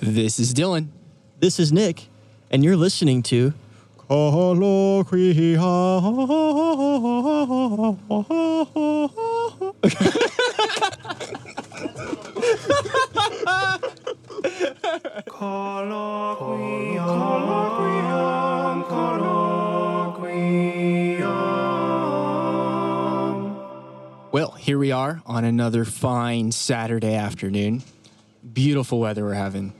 This is Dylan. This is Nick, and you're listening to Well, here we are on another fine Saturday afternoon. Beautiful weather we're having.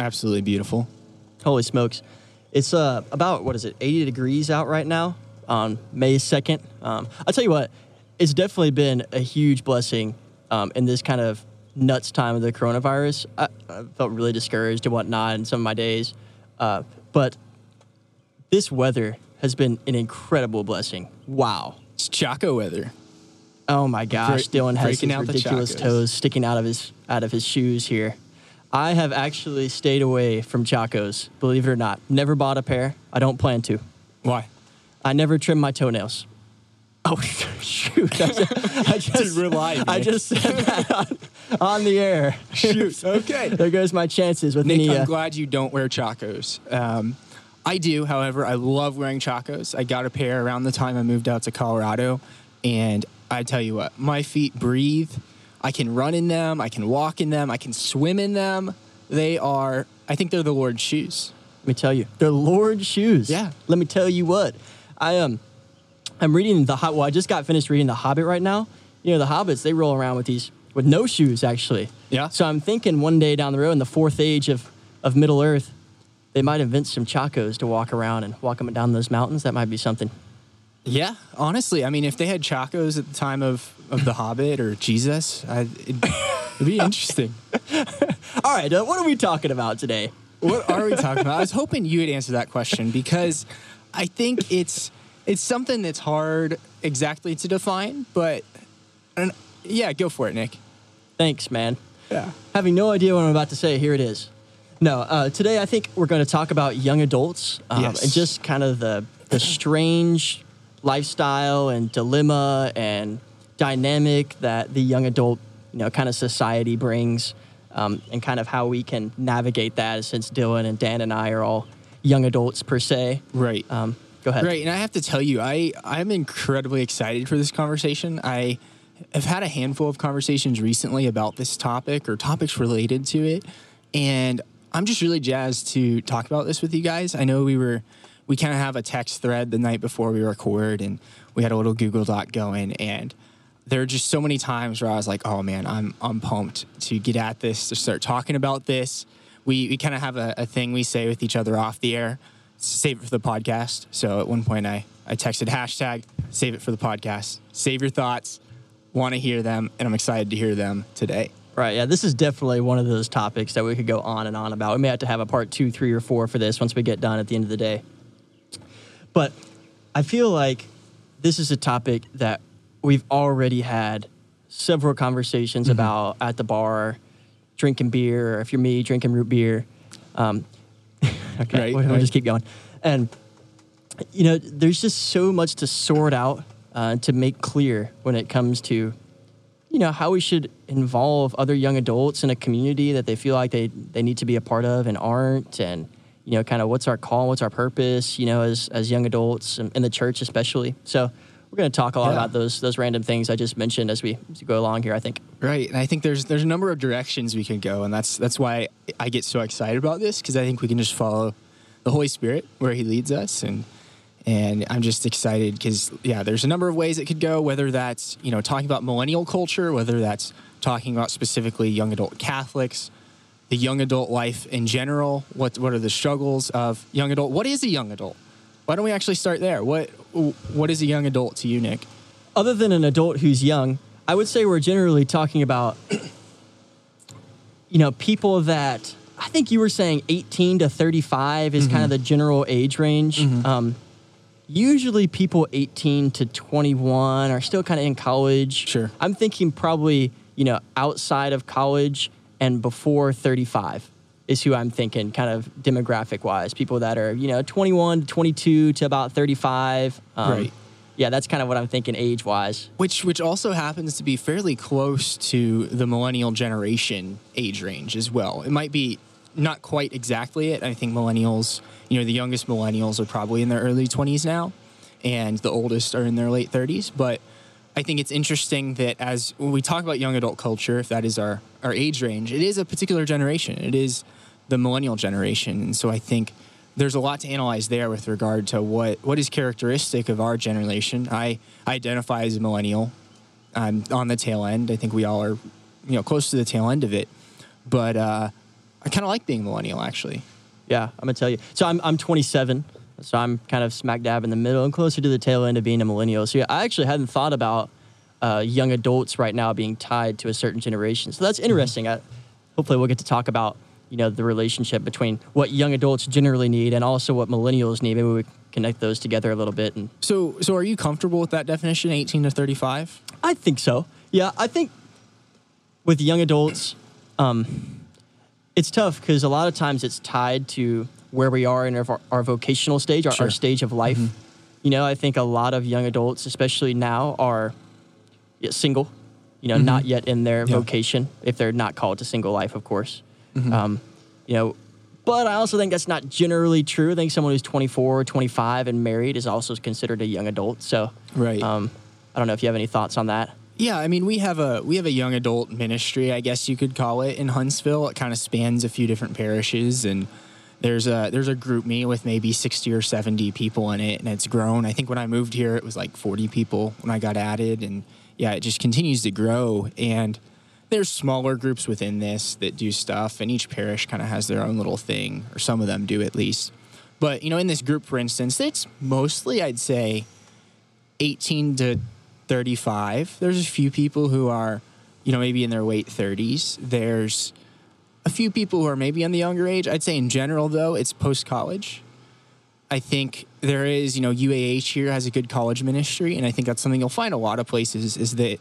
Absolutely beautiful. Holy Smokes. It's uh, about, what is it, 80 degrees out right now on May 2nd. Um, I'll tell you what, it's definitely been a huge blessing um, in this kind of nuts time of the coronavirus. I, I felt really discouraged and whatnot in some of my days. Uh, but this weather has been an incredible blessing. Wow. It's Chaco weather. Oh my gosh, Dylan has ridiculous chacos. toes sticking out of his out of his shoes here. I have actually stayed away from Chacos, believe it or not. Never bought a pair. I don't plan to. Why? I never trim my toenails. Oh shoot! I just we're live, I just said that on, on the air. Shoot. Okay. there goes my chances with Nick. I'm Uh, glad you don't wear Chacos. Um, I do, however, I love wearing Chacos. I got a pair around the time I moved out to Colorado, and I tell you what, my feet breathe. I can run in them, I can walk in them, I can swim in them. They are, I think they're the Lord's shoes. Let me tell you, they're Lord's shoes. Yeah. Let me tell you what, I um, I'm reading the Hob- well, I just got finished reading the Hobbit right now. You know, the hobbits they roll around with these with no shoes actually. Yeah. So I'm thinking one day down the road in the fourth age of of Middle Earth, they might invent some chacos to walk around and walk them down those mountains. That might be something. Yeah, honestly, I mean, if they had Chacos at the time of, of The Hobbit or Jesus, I, it'd, it'd be interesting. All right, uh, what are we talking about today? What are we talking about? I was hoping you would answer that question because I think it's it's something that's hard exactly to define, but and, yeah, go for it, Nick. Thanks, man. Yeah. Having no idea what I'm about to say, here it is. No, uh, today I think we're going to talk about young adults um, Yes. and just kind of the the strange lifestyle and dilemma and dynamic that the young adult, you know, kind of society brings, um, and kind of how we can navigate that. Since Dylan and Dan and I are all young adults per se. Right. Um, go ahead. Right, and I have to tell you, I I'm incredibly excited for this conversation. I have had a handful of conversations recently about this topic or topics related to it, and I'm just really jazzed to talk about this with you guys. I know we were we kind of have a text thread the night before we record, and we had a little Google Doc going, and there are just so many times where I was like, "Oh man, I'm I'm pumped to get at this, to start talking about this." We we kind of have a, a thing we say with each other off the air, save it for the podcast. So at one point, I I texted hashtag save it for the podcast. Save your thoughts, want to hear them, and I'm excited to hear them today. Right. Yeah. This is definitely one of those topics that we could go on and on about. We may have to have a part two, three, or four for this once we get done at the end of the day. But I feel like this is a topic that we've already had several conversations Mm-hmm. about at the bar, drinking beer, or if you're me, drinking root beer. Um, okay, Right, we'll, we'll just keep going. And, you know, there's just so much to sort out, uh, to make clear when it comes to you know how we should involve other young adults in a community that they feel like they, they need to be a part of and aren't and you know kind of what's our call what's our purpose you know as, as young adults and in the church especially so we're going to talk a lot Yeah. about those those random things i just mentioned as we, as we go along here i think Right, and I think there's there's a number of directions we can go, and that's that's why I get so excited about this because I think we can just follow the Holy Spirit where He leads us, and and I'm just excited because yeah, there's a number of ways it could go. Whether that's you know talking about millennial culture, whether that's talking about specifically young adult Catholics, the young adult life in general. What what are the struggles of young adult? What is a young adult? Why don't we actually start there? What what is a young adult to you, Nick? other than an adult who's young i would say we're generally talking about you know people that i think you were saying 18 to 35 is kind of the general age range um, usually people 18 to 21 are still kind of in college Sure. i'm thinking probably you know outside of college and before 35 is who i'm thinking kind of demographic wise people that are you know 21 to 22 to about 35 um, Right. yeah that's kind of what i'm thinking age wise which which also happens to be fairly close to the millennial generation age range as well. It might be not quite exactly it. I think millennials, you know, the youngest millennials are probably in their early 20s now, and the oldest are in their late 30s. But I think it's interesting that as when we talk about young adult culture, if that is our, our age range, it is a particular generation. It is the millennial generation. And so I think there's a lot to analyze there with regard to what, what is characteristic of our generation. I identify as a millennial. I'm on the tail end. I think we all are, you know, close to the tail end of it. But uh, I kind of like being millennial, actually. Yeah, I'm gonna tell you. So I'm I'm 27, so I'm kind of smack dab in the middle and closer to the tail end of being a millennial. So yeah, I actually hadn't thought about uh, young adults right now being tied to a certain generation. So that's interesting. I, hopefully, we'll get to talk about you know the relationship between what young adults generally need and also what millennials need. Maybe we connect those together a little bit. And So, so are you comfortable with that definition, 18 to 35? I think so. Yeah, I think with young adults, um, it's tough because a lot of times it's tied to where we are in our, our vocational stage, our, Sure. our stage of life. You know, I think a lot of young adults, especially now, are single. You know, not yet in their Yeah. vocation if they're not called to single life, of course. Um, you know, but I also think that's not generally true. I think someone who's 24 or 25 and married is also considered a young adult. So, Right. um, I don't know if you have any thoughts on that. Yeah, I mean, we have a we have a young adult ministry, I guess you could call it, in Huntsville. It kind of spans a few different parishes, and there's a there's a GroupMe with maybe sixty or seventy people in it, and it's grown. I think when I moved here, it was like forty people when I got added, and yeah, it just continues to grow. And there's smaller groups within this that do stuff, and each parish kind of has their own little thing, or some of them do at least. But you know, in this group, for instance, it's mostly I'd say 18 to 35. There's a few people who are, you know, maybe in their late 30s. There's a few people who are maybe on the younger age. I'd say in general, though, it's post college. I think there is, you know, UAH here has a good college ministry, and I think that's something you'll find a lot of places is that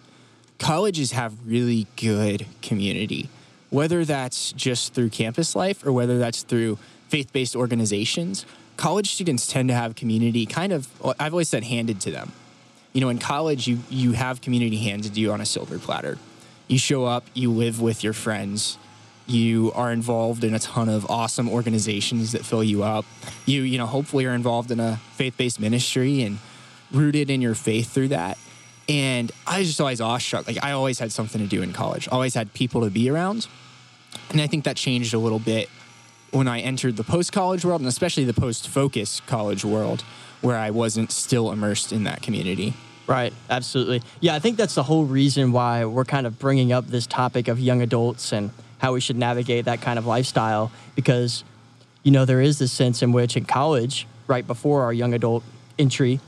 colleges have really good community, whether that's just through campus life or whether that's through faith based organizations. College students tend to have community kind of, I've always said, handed to them. You know, in college, you, you have community handed to you on a silver platter. You show up, you live with your friends, you are involved in a ton of awesome organizations that fill you up. You, you know, hopefully are involved in a faith based ministry and rooted in your faith through that. And I was just always awestruck. Like I always had something to do in college. Always had people to be around. And I think that changed a little bit when I entered the post college world and especially the post focus college world where I wasn't still immersed in that community. Right, absolutely. Yeah, I think that's the whole reason why we're kind of bringing up this topic of young adults and how we should navigate that kind of lifestyle because, you know, there is this sense in which in college, right before our young adult entry,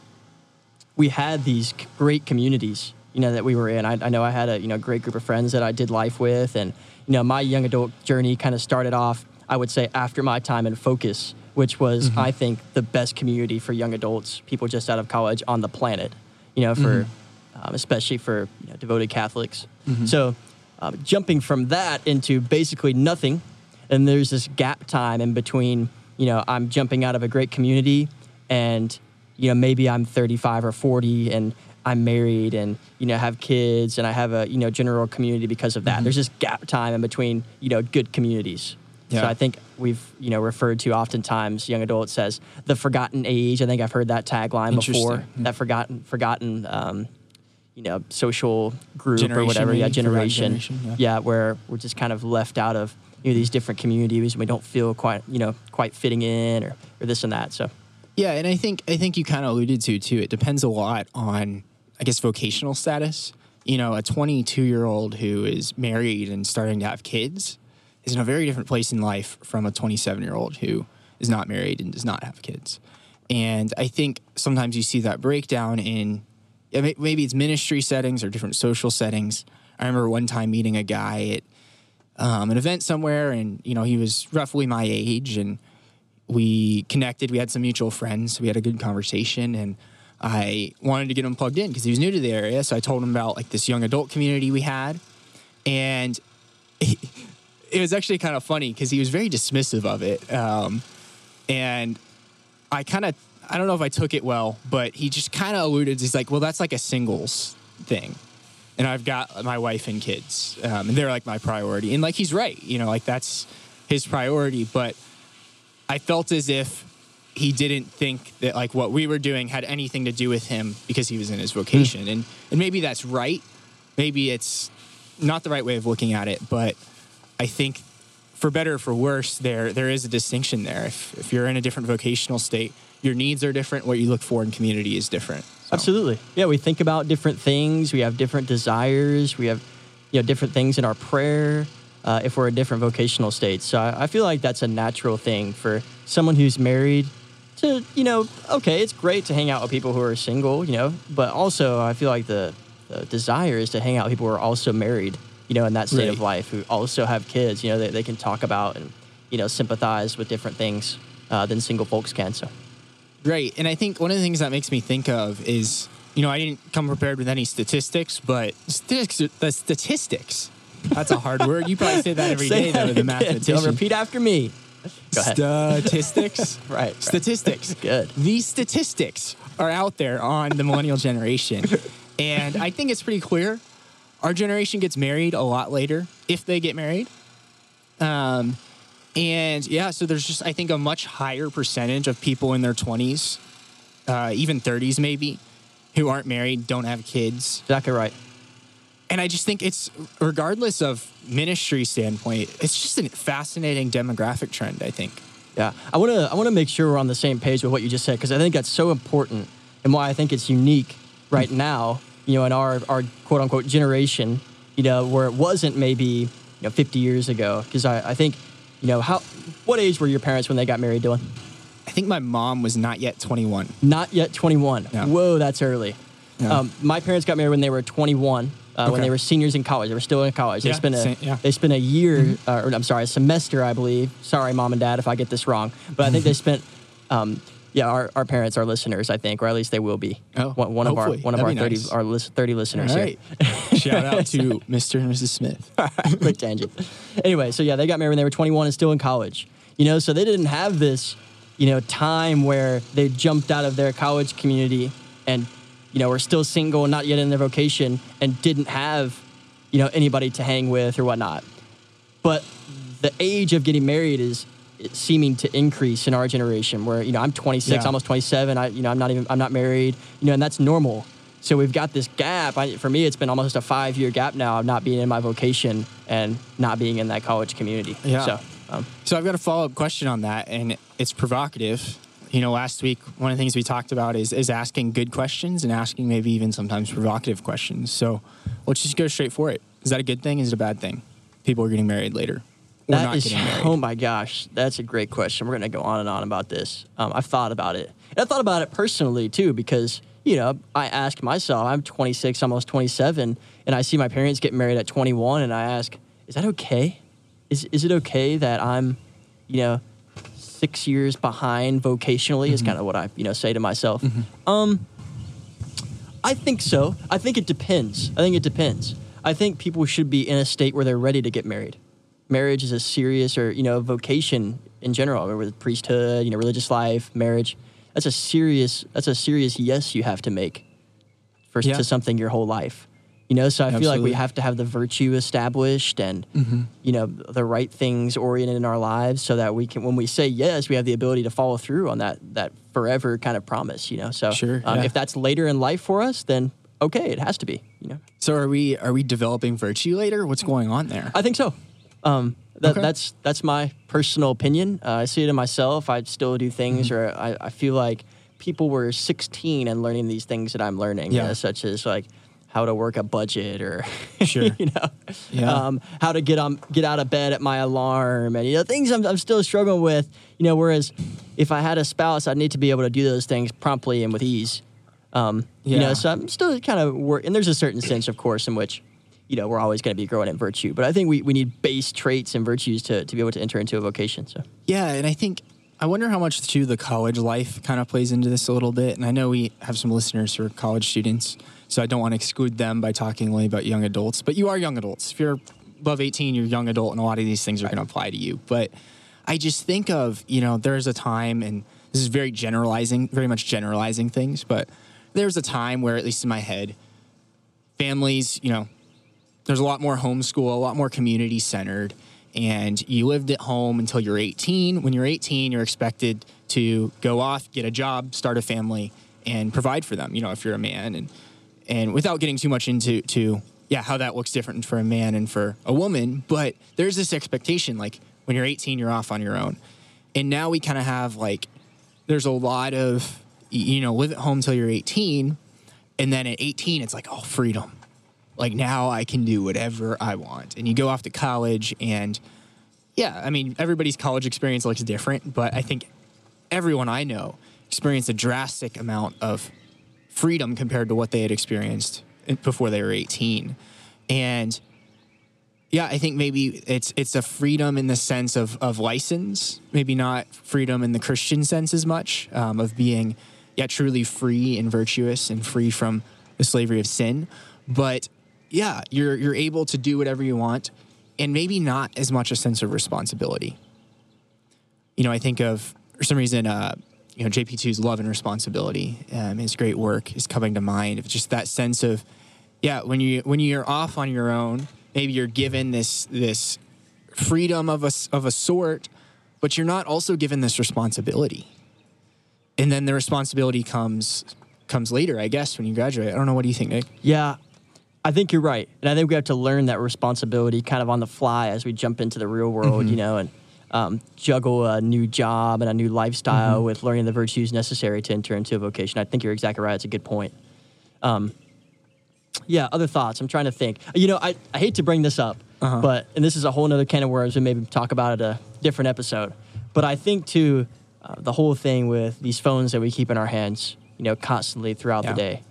we had these great communities, you know, that we were in. I, I know I had a, you know, great group of friends that I did life with. And, you know, my young adult journey kind of started off, I would say, after my time in Focus, which was, mm-hmm. I think, the best community for young adults, people just out of college on the planet, you know, for, mm-hmm. um, especially for you know, devoted Catholics. Mm-hmm. So, um, jumping from that into basically nothing, and there's this gap time in between, you know, I'm jumping out of a great community and, you know, maybe I'm 35 or 40 and I'm married and, you know, have kids and I have a, you know, general community because of that. There's this gap time in between, you know, good communities. Yeah. So I think we've, you know, referred to oftentimes young adults as the forgotten age. I think I've heard that tagline before. Interesting. That forgotten, forgotten, um, you know, social group or whatever. Yeah, generation. generation, yeah. yeah, where we're just kind of left out of you know these different communities and we don't feel quite you know quite fitting in or, or this and that. So Yeah, and I think I think you kind of alluded to too. It depends a lot on, I guess, vocational status. You know, a 22 year old who is married and starting to have kids is in a very different place in life from a 27 year old who is not married and does not have kids. And I think sometimes you see that breakdown in yeah, may- maybe it's ministry settings or different social settings. I remember one time meeting a guy at um, an event somewhere, and you know he was roughly my age, and we connected. We had some mutual friends. So We had a good conversation, and I wanted to get him plugged in because he was new to the area. So I told him about like this young adult community we had, and it was actually kind of funny because he was very dismissive of it, um, and I kind of I don't know if I took it well, but he just kind of alluded. He's like, "Well, that's like a singles thing." And I've got my wife and kids, um, and they're like my priority. And like he's right, you know, like that's his priority, but I felt as if he didn't think that like what we were doing had anything to do with him because he was in his vocation. And and maybe that's right. Maybe it's not the right way of looking at it, but I think for better or for worse, there there is a distinction there. If if you're in a different vocational state, your needs are different. What you look for in community is different. So, Absolutely. Yeah, we think about different things. We have different desires. We have, you know, different things in our prayer. Uh, if we're in different vocational states, so I, I feel like that's a natural thing for someone who's married to, you know, okay, it's great to hang out with people who are single, you know, but also I feel like the, the desire is to hang out with people who are also married, you know, in that state of life, who also have kids, you know, they, they can talk about and, you know, sympathize with different things uh, than single folks can. So, Right. And I think one of the things that makes me think of is, you know, I didn't come prepared with any statistics, but statistics, the statistics, that's a hard word. You probably say that every Say day, that though, again. mathematician. Repeat after me. Go ahead. Statistics. Right, right. Statistics. Good. These statistics are out there on the millennial generation. And I think it's pretty clear. Our generation gets married a lot later, if they get married. Um, and yeah, so there's just, I think, a much higher percentage of people in their 20s, uh, even 30s maybe, who aren't married, don't have kids. Exactly right. And I just think it's, regardless of ministry standpoint, it's just a fascinating demographic trend, I think. Yeah, I want to I want to make sure we're on the same page with what you just said because I think that's so important and why I think it's unique right now. You know, in our our quote unquote generation, you know, where it wasn't maybe you know 50 years ago. Because I, I think, you know, how what age were your parents when they got married, Dylan? I think my mom was not yet 21. Not yet 21. No. Whoa, that's early. Yeah. Um, my parents got married when they were 21. Uh, When they were seniors in college, they were still in college. They Yeah, spent a same- yeah. they spent a year, uh, or I'm sorry, a semester, I believe. Sorry, mom and dad, if I get this wrong, but I think they spent. Um, yeah, our, our parents are listeners, I think, or at least they will be. Oh, one, one of our one of our That'd thirty nice. our lis- thirty listeners All here. Shout out to Mr. and Mrs. Smith. quick tangent. Anyway, so yeah, they got married when they were 21 and still in college. You know, so they didn't have this, you know, time where they jumped out of their college community and, you know, were still single and not yet in their vocation and didn't have, you know, anybody to hang with or whatnot. But the age of getting married is seeming to increase in our generation where you know i'm 26 Yeah. almost 27 i you know i'm not even i'm not married you know and that's normal so we've got this gap I, for me it's been almost a five year gap now of not being in my vocation and not being in that college community Yeah. so um, So I've got a follow up question on that, and it's provocative. You know, last week, one of the things we talked about is, is asking good questions and asking maybe even sometimes provocative questions. So let's just go straight for it. Is that a good thing? Is it a bad thing? People are getting married later. That is, oh my gosh, that's a great question. We're going to go on and on about this. Um, I've thought about it. And I thought about it personally too, because, you know, I ask myself, I'm 26, almost 27, and I see my parents get married at 21, and I ask, is that okay? Is, is it okay that I'm, you know, six years behind vocationally, is kind of what I, you know, say to myself. Um, I think so. I think it depends. I think it depends. I think people should be in a state where they're ready to get married. Marriage is a serious, or you know, vocation in general, or with priesthood, you know, religious life, marriage. That's a serious. That's a serious yes you have to make for Yeah. to something your whole life. You know, so I feel like we have to have the virtue established and you know the right things oriented in our lives, so that we can, when we say yes, we have the ability to follow through on that that forever kind of promise. You know, so Sure, um, yeah. if that's later in life for us, then okay, it has to be. You know, So are we are we developing virtue later? What's going on there? I think so. Um, that, Okay. That's that's my personal opinion. Uh, I see it in myself. I still do things, Mm-hmm. or I, I feel like people were 16 and learning these things that I'm learning, you Yeah. know, such as like how to work a budget or Sure. you know, Yeah. um, how to get on get out of bed at my alarm, and you know things I'm, I'm still struggling with. You know, whereas if I had a spouse, I'd need to be able to do those things promptly and with ease. Um, You know, so I'm still kind of work, and there's a certain sense, of course, in which you know we're always going to be growing in virtue. But I think we, we need base traits and virtues to, to be able to enter into a vocation. So Yeah, and I think I wonder how much too the college life kind of plays into this a little bit. And I know we have some listeners who are college students, so I don't want to exclude them by talking only about young adults. But you are young adults. If you're above 18, you're a young adult, and a lot of these things are going to apply to you. But I just think of you know there's a time, and this is very generalizing, very much generalizing things, but there's a time where at least in my head, families, you know, there's a lot more homeschool, a lot more community centered. and you lived at home until you're 18. When you're 18, you're expected to go off, get a job, start a family, and provide for them. You know, if you're a man, and and without getting too much into to yeah how that looks different for a man and for a woman, but there's this expectation like when you're 18, you're off on your own, and now we kind of have like there's a lot of you know live at home till you're 18, and then at 18 it's like oh freedom like now I can do whatever I want. And you go off to college and yeah, I mean everybody's college experience looks different, but I think everyone I know experienced a drastic amount of freedom compared to what they had experienced before they were 18. And yeah, I think maybe it's it's a freedom in the sense of of license, maybe not freedom in the Christian sense as much um, of being yeah truly free and virtuous and free from the slavery of sin, but yeah, you're you're able to do whatever you want, and maybe not as much a sense of responsibility. You know, I think of for some reason, uh, you know, JP2's love and responsibility, um, his great work is coming to mind. Of just that sense of, yeah, when you when you're off on your own, maybe you're given this this freedom of a of a sort, but you're not also given this responsibility. And then the responsibility comes comes later, I guess, when you graduate. I don't know. What do you think, Nick? Yeah, I think you're right, and I think we have to learn that responsibility kind of on the fly as we jump into the real world, mm-hmm. you know, and um, juggle a new job and a new lifestyle mm-hmm. with learning the virtues necessary to enter into a vocation. I think you're exactly right. It's a good point. Um, yeah, other thoughts. I'm trying to think. You know, I, I hate to bring this up, uh-huh. but and this is a whole other can of worms. We maybe talk about it a different episode. But I think too, uh, the whole thing with these phones that we keep in our hands, you know, constantly throughout yeah. the day,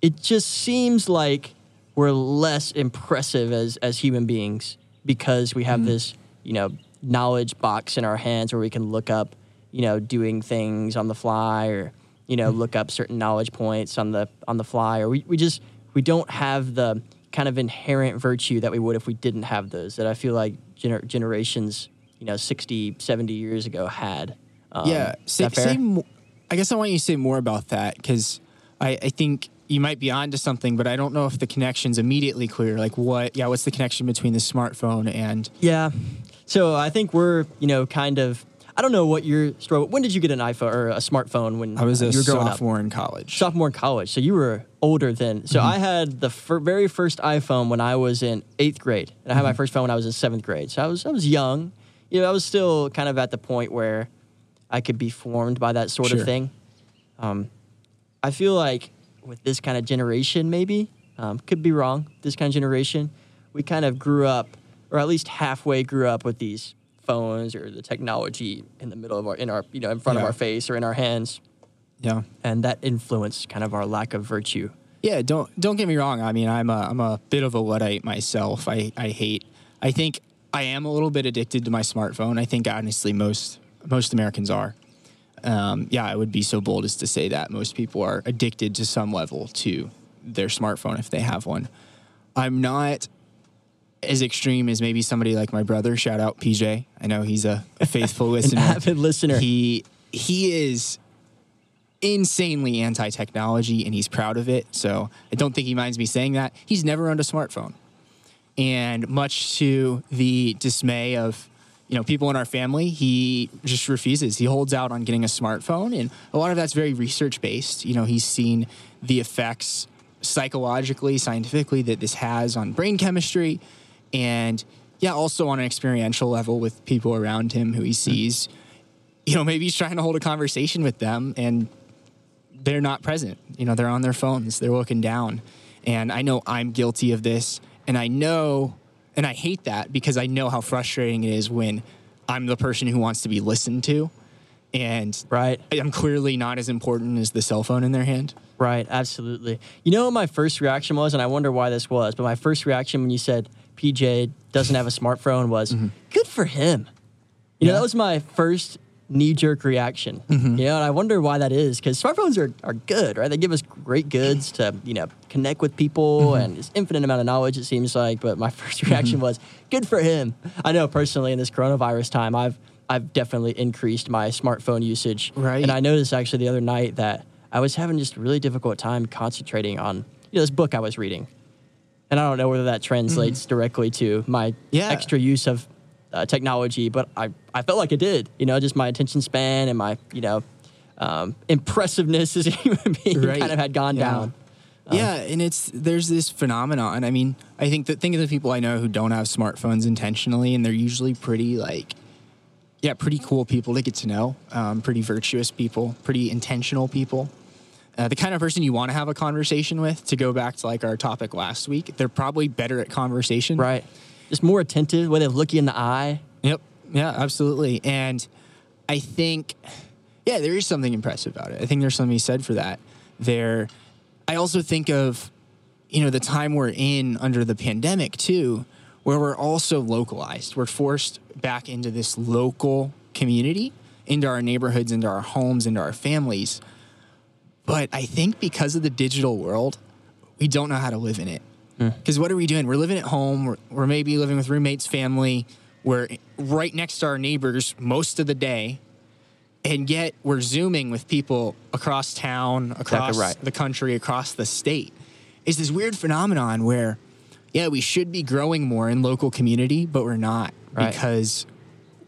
it just seems like we're less impressive as as human beings because we have mm. this you know knowledge box in our hands where we can look up you know doing things on the fly or you know mm. look up certain knowledge points on the on the fly or we, we just we don't have the kind of inherent virtue that we would if we didn't have those that i feel like gener- generations you know 60 70 years ago had um, yeah say, say mo- i guess i want you to say more about that because I, I think you might be onto something, but I don't know if the connection's immediately clear. Like what? Yeah, what's the connection between the smartphone and? Yeah, so I think we're you know kind of. I don't know what your story. When did you get an iPhone or a smartphone? When I was a you were sophomore up? in college. Sophomore in college, so you were older then. So mm-hmm. I had the fir- very first iPhone when I was in eighth grade, and I had mm-hmm. my first phone when I was in seventh grade. So I was I was young. You know, I was still kind of at the point where I could be formed by that sort sure. of thing. Um, I feel like with this kind of generation, maybe um, could be wrong. This kind of generation, we kind of grew up, or at least halfway grew up with these phones or the technology in the middle of our, in our, you know, in front yeah. of our face or in our hands. Yeah, and that influenced kind of our lack of virtue. Yeah, don't don't get me wrong. I mean, I'm a I'm a bit of a luddite myself. I I hate. I think I am a little bit addicted to my smartphone. I think honestly most most Americans are um, yeah, I would be so bold as to say that most people are addicted to some level to their smartphone if they have one. I'm not as extreme as maybe somebody like my brother. Shout out PJ. I know he's a, a faithful listener. An avid listener. He he is insanely anti-technology and he's proud of it. So I don't think he minds me saying that. He's never owned a smartphone. And much to the dismay of you know, people in our family, he just refuses. He holds out on getting a smartphone, and a lot of that's very research based. You know, he's seen the effects psychologically, scientifically that this has on brain chemistry, and yeah, also on an experiential level with people around him who he hmm. sees. You know, maybe he's trying to hold a conversation with them, and they're not present. You know, they're on their phones, they're looking down, and I know I'm guilty of this, and I know and I hate that because I know how frustrating it is when I'm the person who wants to be listened to. And right. I'm clearly not as important as the cell phone in their hand. Right, absolutely. You know what my first reaction was, and I wonder why this was, but my first reaction when you said PJ doesn't have a smartphone was mm-hmm. good for him. You yeah. know, that was my first knee jerk reaction. Mm-hmm. You know, and I wonder why that is because smartphones are, are good, right? They give us great goods to, you know, connect with people mm-hmm. and it's infinite amount of knowledge, it seems like. But my first reaction mm-hmm. was good for him. I know personally in this coronavirus time, I've I've definitely increased my smartphone usage. Right. And I noticed actually the other night that I was having just a really difficult time concentrating on you know, this book I was reading. And I don't know whether that translates mm-hmm. directly to my yeah. extra use of uh, technology, but I, I felt like it did. You know, just my attention span and my you know um, impressiveness as a human being Right. kind of had gone Yeah. down. yeah, and it's there's this phenomenon. I mean, I think that think of the people I know who don't have smartphones intentionally, and they're usually pretty like, yeah, pretty cool people to get to know. Um, pretty virtuous people, pretty intentional people. Uh, the kind of person you want to have a conversation with. To go back to like our topic last week, they're probably better at conversation. Right. Just more attentive, way they look you in the eye. Yep. Yeah, absolutely. And I think, yeah, there is something impressive about it. I think there's something to be said for that. There, I also think of, you know, the time we're in under the pandemic too, where we're also localized. We're forced back into this local community, into our neighborhoods, into our homes, into our families. But I think because of the digital world, we don't know how to live in it. Mm. Because what are we doing? We're living at home. We're, we're maybe living with roommates, family. We're right next to our neighbors most of the day. And yet we're Zooming with people across town, across right. the country, across the state. It's this weird phenomenon where, yeah, we should be growing more in local community, but we're not Right. because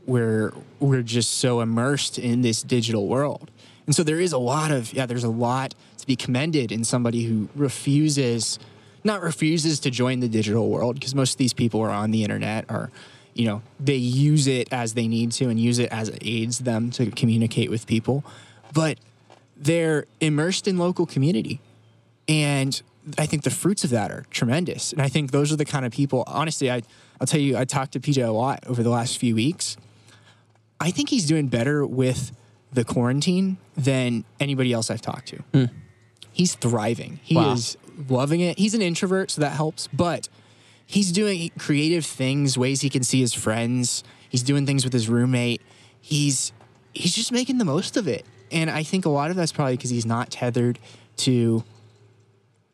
we're we're just so immersed in this digital world. And so there is a lot of yeah, there's a lot to be commended in somebody who refuses not refuses to join the digital world because most of these people are on the internet or you know, they use it as they need to and use it as it aids them to communicate with people. But they're immersed in local community. And I think the fruits of that are tremendous. And I think those are the kind of people, honestly, I, I'll tell you, I talked to PJ a lot over the last few weeks. I think he's doing better with the quarantine than anybody else I've talked to. Hmm. He's thriving. He Wow. is loving it. He's an introvert, so that helps. But he's doing creative things, ways he can see his friends. He's doing things with his roommate. He's he's just making the most of it. And I think a lot of that's probably because he's not tethered to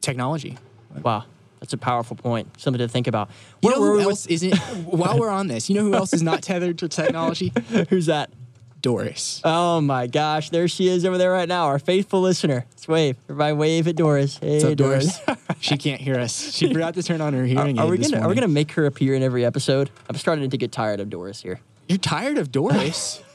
technology. Wow. That's a powerful point. Something to think about. You Where know who else isn't? while we're on this, you know who else is not tethered to technology? Who's that? Doris. Oh my gosh, there she is over there right now, our faithful listener. Let's wave. Everybody wave at Doris. Hey, What's up, Doris? she can't hear us. She forgot to turn on her hearing are aid we gonna are we gonna make her appear in every episode? I'm starting to get tired of Doris here. You're tired of Doris?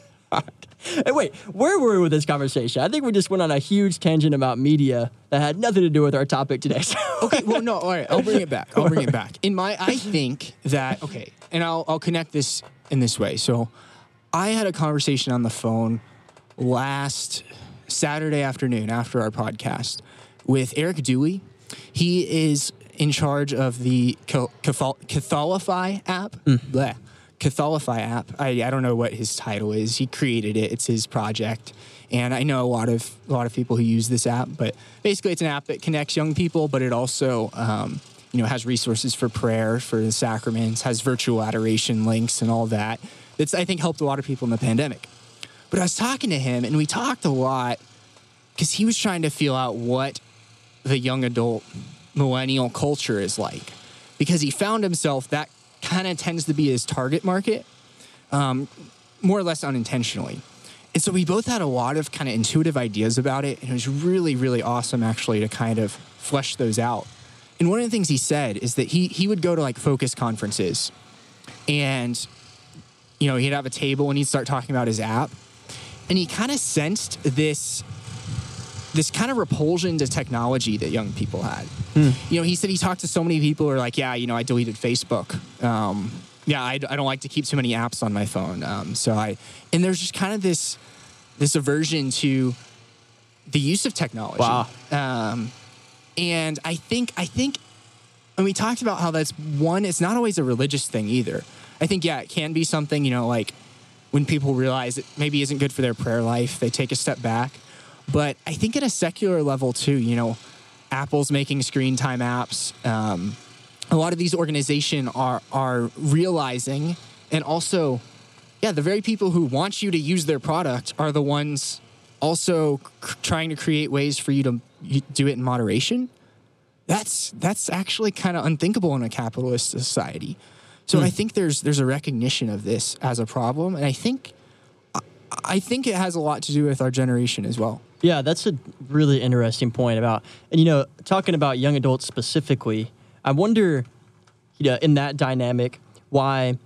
Hey, wait, where were we with this conversation? I think we just went on a huge tangent about media that had nothing to do with our topic today. So- okay, well, no, all right, I'll bring it back. I'll bring it back. In my, I think that okay, and I'll I'll connect this in this way. So, I had a conversation on the phone last Saturday afternoon after our podcast with Eric Dewey. He is in charge of the Ca- Catholify app. Bleh. Catholify app. I, I don't know what his title is. He created it. It's his project. And I know a lot of a lot of people who use this app, but basically it's an app that connects young people, but it also um, you know has resources for prayer, for the sacraments, has virtual adoration links and all that. It's I think helped a lot of people in the pandemic. But I was talking to him, and we talked a lot because he was trying to feel out what the young adult millennial culture is like. Because he found himself that kind of tends to be his target market, um, more or less unintentionally. And so we both had a lot of kind of intuitive ideas about it, and it was really, really awesome actually to kind of flesh those out. And one of the things he said is that he he would go to like focus conferences, and you know he'd have a table and he'd start talking about his app, and he kind of sensed this this kind of repulsion to technology that young people had. You know, he said he talked to so many people who are like, yeah, you know, I deleted Facebook. Um, yeah, I, I don't like to keep too many apps on my phone. Um, so I, and there's just kind of this this aversion to the use of technology. Wow. Um, and I think I think and we talked about how that's one it's not always a religious thing either i think yeah it can be something you know like when people realize it maybe isn't good for their prayer life they take a step back. But i think at a secular level too you know apple's making screen time apps. Um, a lot of these organizations are are realizing and also yeah the very people who want you to use their product are the ones also trying to create ways for you to do it in moderation. That's that's actually kind of unthinkable in a capitalist society. So I hmm. think there's there's a recognition of this as a problem, and I think I- I think it has a lot to do with our generation as well. Yeah, that's a really interesting point about, and you know, talking about young adults specifically, I wonder, you know, in that dynamic, why,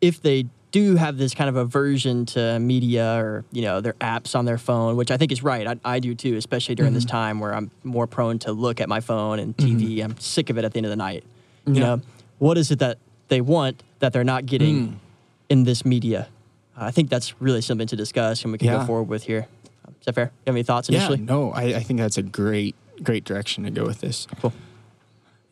if they do have this kind of aversion to media or you know their apps on their phone, which I think is right. I, I do too, especially during this mm-hmm. time where I'm more prone to look at my phone and mm-hmm. TV. I'm sick of it at the end of the night. You Yeah. know, what is it that they want that they're not getting hmm. in this media? Uh, I think that's really something to discuss, and we can Yeah. go forward with here. Is that fair? You have any thoughts initially? Yeah, no, I, I think that's a great, great direction to go with this. Cool.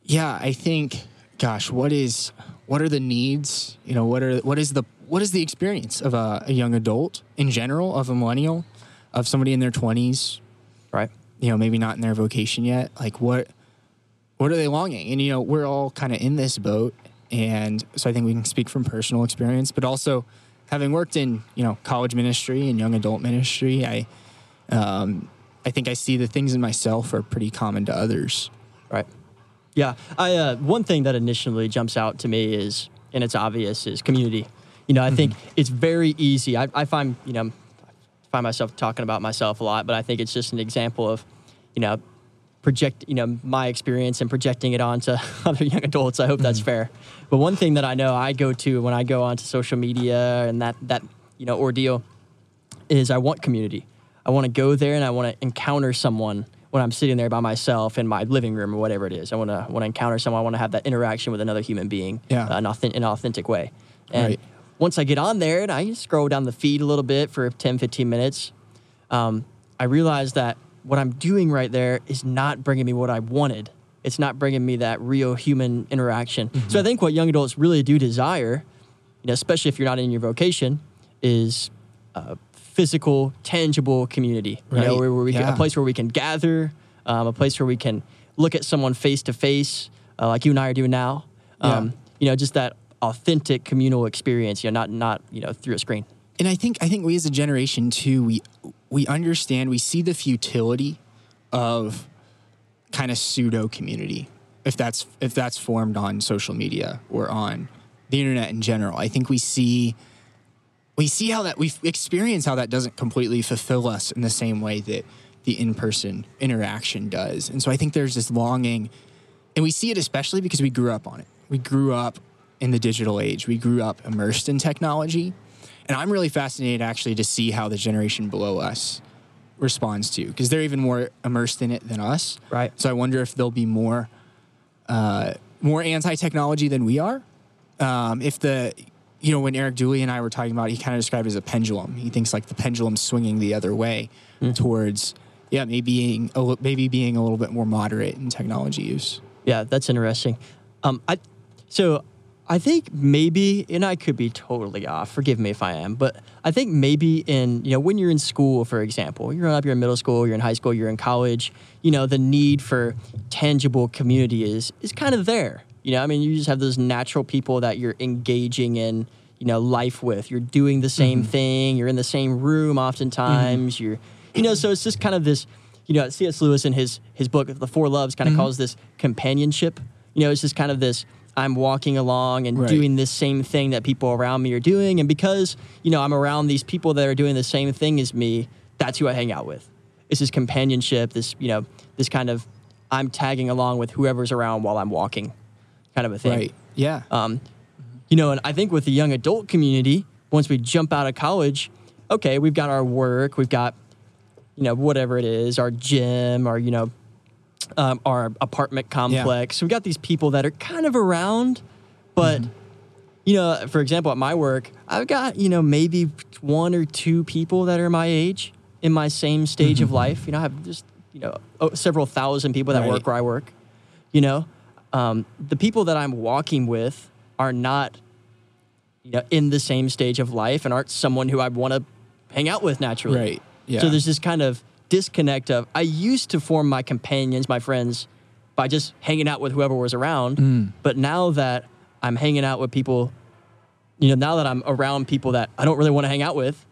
Yeah, I think, gosh, what is, what are the needs? You know, what are, what is the, what is the experience of a, a young adult in general, of a millennial, of somebody in their twenties, Right. you know, maybe not in their vocation yet. Like, what, what are they longing? And you know, we're all kind of in this boat, and so I think we can speak from personal experience, but also having worked in you know college ministry and young adult ministry, I, um, I think I see the things in myself are pretty common to others. Right. Yeah. I uh, one thing that initially jumps out to me is, and it's obvious, is community. You know, I think it's very easy. I, I find you know, I find myself talking about myself a lot, but I think it's just an example of, you know, project you know my experience and projecting it onto other young adults. I hope that's fair. But one thing that I know I go to when I go onto social media and that that you know ordeal is I want community. I want to go there and I want to encounter someone when I'm sitting there by myself in my living room or whatever it is. I want to want to encounter someone. I want to have that interaction with another human being Yeah. uh, an authentic, in an authentic way. And Right. once I get on there and I scroll down the feed a little bit for 10, 15 minutes, um, I realize that what I'm doing right there is not bringing me what I wanted. It's not bringing me that real human interaction. Mm-hmm. So I think what young adults really do desire, you know, especially if you're not in your vocation, is uh, physical, tangible community. You know, Right. where, where we can, Yeah. a place where we can gather, um, a place where we can look at someone face to face, like you and I are doing now. Um, Yeah. You know, just that authentic communal experience. You know, not not you know through a screen. and I think I think we as a generation too we we understand we see the futility of kind of pseudo community if that's if that's formed on social media or on the internet in general. I think we see we see how that we experience how that doesn't completely fulfill us in the same way that the in-person interaction does. And so I think there's this longing and we see it especially because we grew up on it. We grew up in the digital age. We grew up immersed in technology. And I'm really fascinated actually to see how the generation below us responds to because they're even more immersed in it than us. Right. So I wonder if they'll be more uh, more anti-technology than we are. Um, if the you know when Eric Dooley and I were talking about, it, he kind of described it as a pendulum. He thinks like the pendulum swinging the other way towards yeah maybe being a, maybe being a little bit more moderate in technology use. Yeah, that's interesting. Um, I so I think maybe, and I could be totally off. Forgive me if I am, but I think maybe in you know when you're in school, for example, you're up, you're in middle school, you're in high school, you're in college. You know, the need for tangible community is is kind of there. You know, I mean, you just have those natural people that you're engaging in. You know, life with. You're doing the same thing. You're in the same room oftentimes. You're, you know, so it's just kind of this you know, C.S. Lewis in his his book The Four Loves kind of Mm-hmm. calls this companionship. You know, it's just kind of this I'm walking along and Right. doing this same thing that people around me are doing, and because you know I'm around these people that are doing the same thing as me, that's who I hang out with. It's this companionship, this you know, this kind of I'm tagging along with whoever's around while I'm walking, kind of a thing. Right. Yeah. Um, you know, and I think with the young adult community, once we jump out of college, okay, we've got our work, we've got, you know, whatever it is, our gym, our, you know, um, our apartment complex. We've got these people that are kind of around, but, you know, for example, at my work, I've got, you know, maybe one or two people that are my age in my same stage of life. You know, I have just, you know, several thousand people that Right. work where I work you know um, the people that i'm walking with are not you know in the same stage of life and aren't someone who i want to hang out with naturally Right. Yeah. so there's this kind of disconnect of i used to form my companions my friends by just hanging out with whoever was around Mm. but now that i'm hanging out with people you know now that i'm around people that i don't really want to hang out with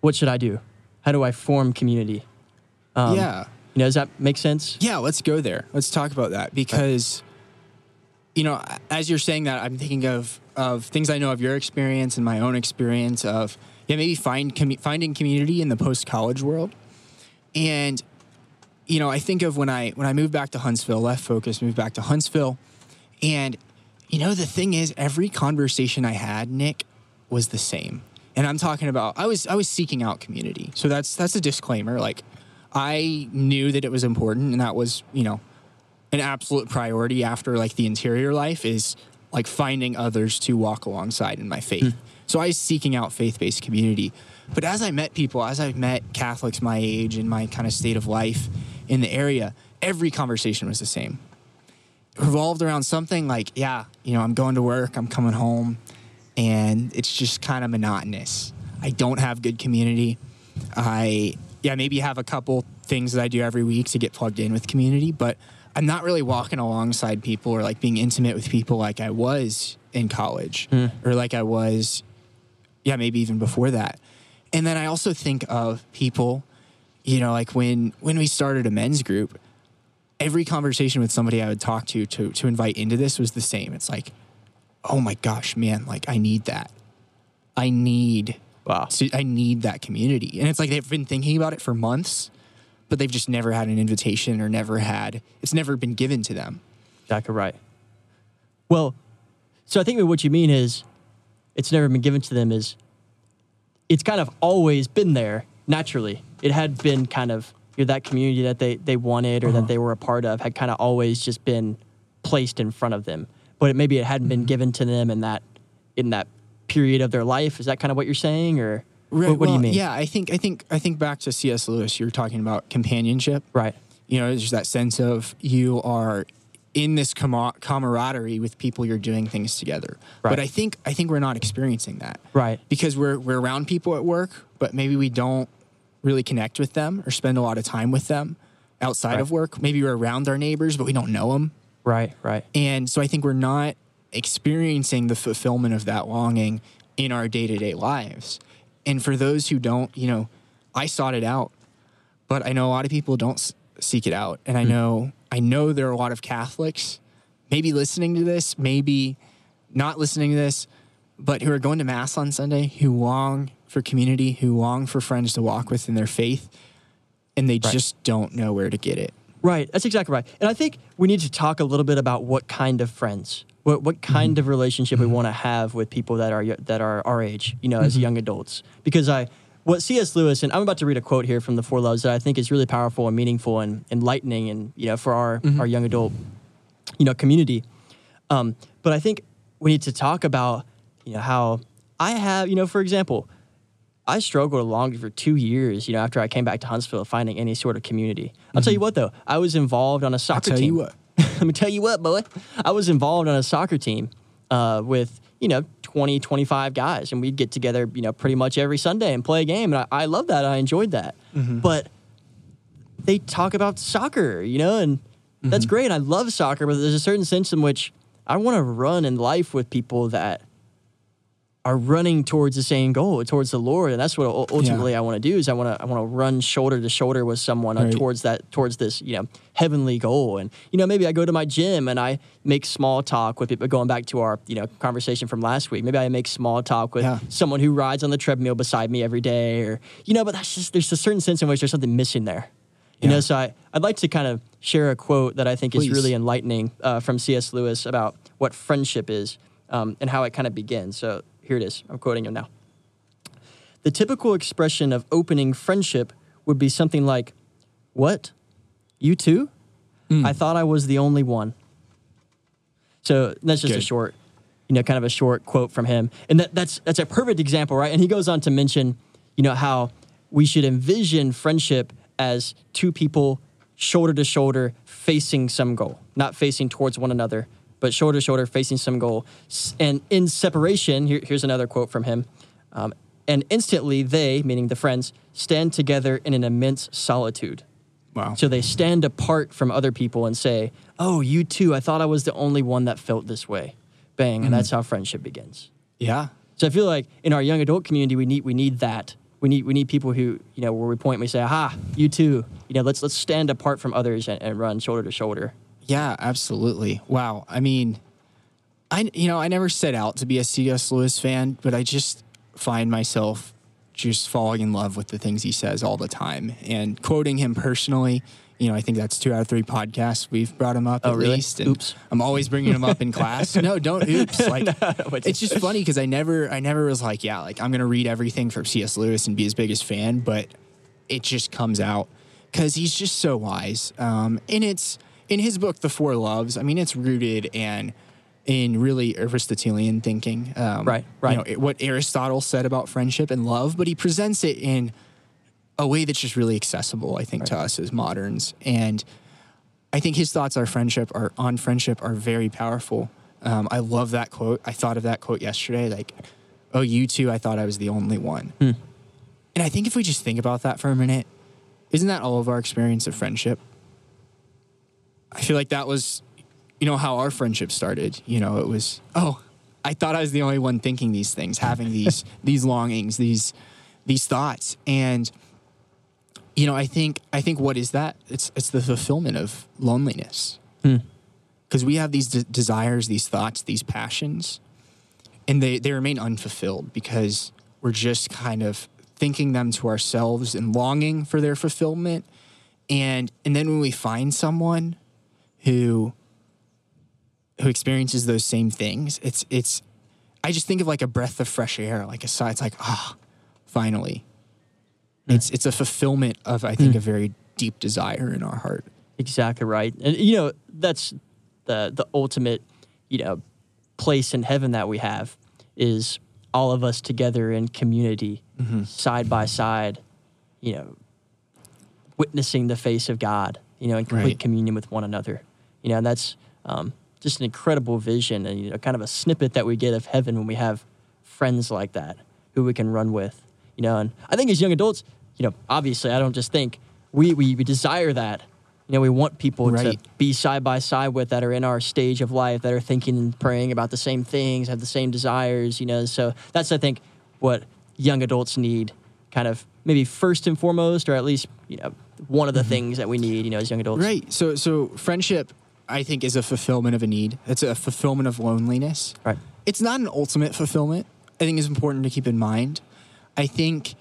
what should i do how do i form community um, yeah. you know does that make sense Yeah, let's go there. Let's talk about that because, you know, as you're saying that, I'm thinking of of things I know of your experience and my own experience of yeah maybe find commu- finding community in the post college world, and you know I think of when I when I moved back to Huntsville, left focus, moved back to Huntsville, and you know the thing is every conversation I had, Nick, was the same. And I'm talking about I was I was seeking out community. So that's that's a disclaimer. Like I knew that it was important and that was, you know, an absolute priority after like the interior life is like finding others to walk alongside in my faith. Hmm. So I was seeking out faith-based community. But as I met people, as I met Catholics my age and my kind of state of life in the area, every conversation was the same. It revolved around something like, yeah, you know, I'm going to work, I'm coming home, and it's just kind of monotonous. I don't have good community. I yeah, maybe have a couple things that I do every week to get plugged in with community, but I'm not really walking alongside people or like being intimate with people like I was in college hmm. or like I was yeah, maybe even before that. And then I also think of people, you know, like when when we started a men's group, every conversation with somebody I would talk to to to invite into this was the same. It's like, oh my gosh, man, like I need that. I need Wow. to, I need that community. And it's like they've been thinking about it for months, but they've just never had an invitation or never had it's never been given to them. Exactly right. Well, so I think what you mean is it's never been given to them is it's kind of always been there naturally. It had been kind of you know, that community that they, they wanted or that uh-huh. they were a part of had kind of always just been placed in front of them. But it, maybe it hadn't been mm-hmm. given to them in that in that period of their life. Is that kind of what you're saying or what, what do you mean? Yeah, I think I think I think back to C.S. Lewis. You were talking about companionship. Right. You know, there's that sense of you are in this camar- camaraderie with people you're doing things together. Right. But I think I think we're not experiencing that. Right. Because we're we're around people at work, but maybe we don't really connect with them or spend a lot of time with them outside Right. of work. Maybe we're around our neighbors, but we don't know them. Right, right. And so I think we're not experiencing the fulfillment of that longing in our day to day lives. And for those who don't, you know, I sought it out, but I know a lot of people don't s- seek it out. And I hmm. know, I know there are a lot of Catholics maybe listening to this, maybe not listening to this, but who are going to Mass on Sunday, who long for community, who long for friends to walk with in their faith, and they Right. just don't know where to get it. Right. That's exactly right. And I think we need to talk a little bit about what kind of friends, what what mm-hmm. kind of relationship we mm-hmm. want to have with people that are that are our age, you know, as mm-hmm. young adults. Because I what C.S. Lewis and I'm about to read a quote here from the Four Loves that I think is really powerful and meaningful and enlightening and you know for our our young adult you know community. Um, but I think we need to talk about you know how I have you know for example. I struggled along for two years, you know, after I came back to Huntsville, finding any sort of community. I'll tell you what, though, I was involved on a soccer tell team. you what. Let me tell you what, boy. I was involved on a soccer team uh, with, you know, 20, 25 guys, and we'd get together, you know, pretty much every Sunday and play a game. And I, I love that. I enjoyed that. Mm-hmm. But they talk about soccer, you know, and that's mm-hmm. great. I love soccer, but there's a certain sense in which I want to run in life with people that are running towards the same goal, towards the Lord, and that's what ul- ultimately I want to do. Is I want to I want to run shoulder to shoulder with someone uh, Right. towards that towards this you know heavenly goal. And you know maybe I go to my gym and I make small talk with people. Going back to our you know conversation from last week, maybe I make small talk with Yeah. someone who rides on the treadmill beside me every day, or you know. But that's just there's a certain sense in which there's something missing there. You know, so I, I'd like to kind of share a quote that I think is really enlightening uh, from C.S. Lewis about what friendship is um, and how it kind of begins. So here it is. I'm quoting him now. The typical expression of opening friendship would be something like, What? You too? Hmm. I thought I was the only one. So that's just a short, you know, kind of a short quote from him. And that, that's that's a perfect example, right? And he goes on to mention, you know, how we should envision friendship as two people shoulder to shoulder facing some goal, not facing towards one another, but shoulder to shoulder facing some goal. And in separation, here, here's another quote from him. Um, and instantly they, meaning the friends, stand together in an immense solitude. Wow. So they stand apart from other people and say, Oh, you too. I thought I was the only one that felt this way. Bang. And that's how friendship begins. yeah. So I feel like in our young adult community, we need we need that. We need we need people who, you know, where we point and we say, Aha, you too. You know, let's let's stand apart from others and, and run shoulder to shoulder. Yeah, absolutely. Wow. I mean, I you know I never set out to be a C.S. Lewis fan, but I just find myself just falling in love with the things he says all the time. And quoting him personally, you know, I think that's two out of three podcasts we've brought him up Oh, at really? least. And Oops. I'm always bringing him up in class. No, don't oops. Like What's- it's just funny because I never, I never was like, yeah, like I'm gonna read everything from C.S. Lewis and be his biggest fan, but it just comes out because he's just so wise. Um, and it's in his book, The Four Loves. I mean, it's rooted and in really Aristotelian thinking. Um, Right, right. You know, it- what Aristotle said about friendship and love, but he presents it in a way that's just really accessible, I think, to us as moderns. And I think his thoughts are friendship are on friendship are very powerful. Um, I love that quote. I thought of that quote yesterday. Like, oh, you two, I thought I was the only one. And I think if we just think about that for a minute, isn't that all of our experience of friendship? I feel like that was, you know, how our friendship started. You know, it was, oh, I thought I was the only one thinking these things, having these these longings, these these thoughts, and you know, I think I think what is that? It's it's the fulfillment of loneliness. Hmm. Because we have these de- desires, these thoughts, these passions, and they they remain unfulfilled because we're just kind of thinking them to ourselves and longing for their fulfillment. And and then when we find someone who who experiences those same things, it's it's I just think of like a breath of fresh air, like a sigh. It's like, ah, finally. Hmm. It's it's a fulfillment of I think hmm. a very deep desire in our heart. Exactly right. And you know, that's the the ultimate, you know, place in heaven that we have is all of us together in community, mm-hmm. side by side, you know, witnessing the face of God, you know, in complete Right. communion with one another. You know, and that's um, just an incredible vision and you know, kind of a snippet that we get of heaven when we have friends like that who we can run with. You know, and I think as young adults, you know, obviously I don't just think we we, we desire that. You know, we want people Right. to be side by side with that are in our stage of life that are thinking and praying about the same things, have the same desires, you know. So that's I think what young adults need kind of maybe first and foremost or at least, you know, one of the things that we need, you know, as young adults. Right. So so friendship I think is a fulfillment of a need. It's a fulfillment of loneliness. Right. It's not an ultimate fulfillment. I think is important to keep in mind. I think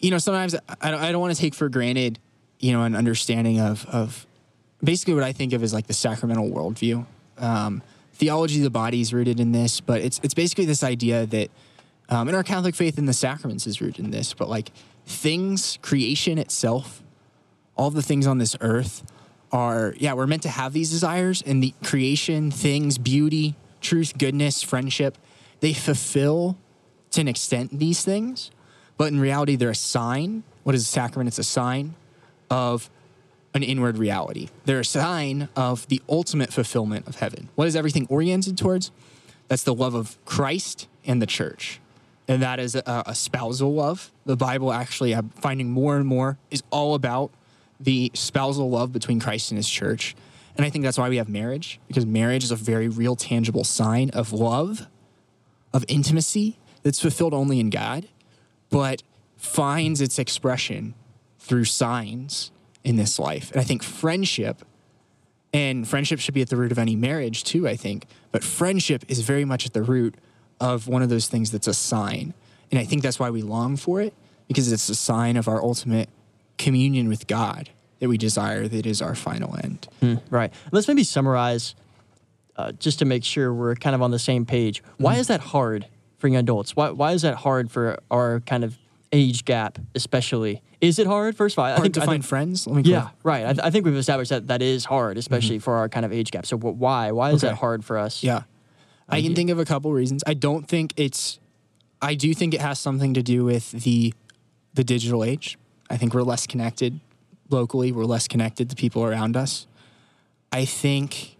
you know sometimes I don't, I don't want to take for granted you know an understanding of of basically what I think of as like the sacramental worldview. Um, theology of the body is rooted in this, but it's it's basically this idea that um, in our Catholic faith in the sacraments is rooted in this, but like things, creation itself, all the things on this earth are yeah we're meant to have these desires and the creation things beauty truth goodness friendship they fulfill to an extent these things but in reality they're a sign what is a sacrament? It's a sign of an inward reality. They're a sign of the ultimate fulfillment of heaven. What is everything oriented towards? That's the love of christ and the church. And that is a, a spousal love. The bible actually i'm finding more and more is all about the spousal love between Christ and his church. And I think that's why we have marriage, because marriage is a very real, tangible sign of love, of intimacy that's fulfilled only in God, but finds its expression through signs in this life. And I think friendship, and friendship should be at the root of any marriage too, I think, but friendship is very much at the root of one of those things that's a sign. And I think that's why we long for it, because it's a sign of our ultimate communion with God that we desire that is our final end. Right. Let's maybe summarize uh, just to make sure we're kind of on the same page. Why Mm-hmm. is that hard for young adults? Why, why is that hard for our kind of age gap, especially? Is it hard? First of all, I think to I find think- friends? Let me Yeah, right. I, th- I think we've established that that is hard, especially for our kind of age gap. So wh- why? Why is Okay. that hard for us? Yeah. I can think of a couple reasons. I don't think it's I do think it has something to do with the the digital age. I think we're less connected locally, we're less connected to people around us. I think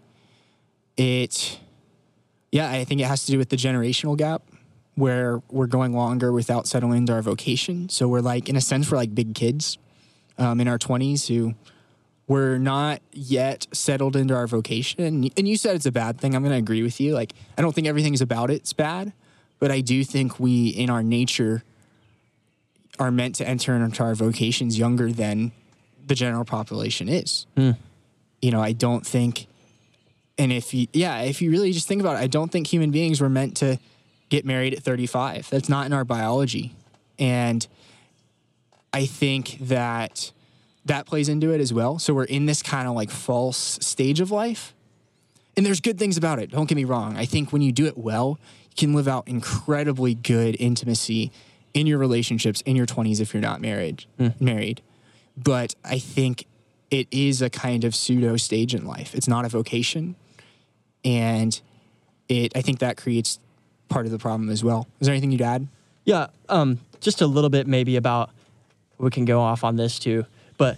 it yeah, I think it has to do with the generational gap where we're going longer without settling into our vocation. So we're like in a sense we're like big kids um, in our 20s who we're not yet settled into our vocation. And, you said it's a bad thing. I'm going to agree with you. Like, I don't think everything's about it's bad, but I do think we, in our nature, are meant to enter into our vocations younger than the general population is. Hmm. You know, I don't think, and if you, yeah, if you really just think about it, I don't think human beings were meant to get married at 35. That's not in our biology. And I think that that plays into it as well. So we're in this kind of like false stage of life. And there's good things about it. Don't get me wrong. I think when you do it well, you can live out incredibly good intimacy in your relationships in your 20s if you're not married. Married. But I think it is a kind of pseudo stage in life. It's not a vocation. And it I think that creates part of the problem as well. Is there anything you'd add? Yeah, um, just a little bit maybe about we can go off on this too, but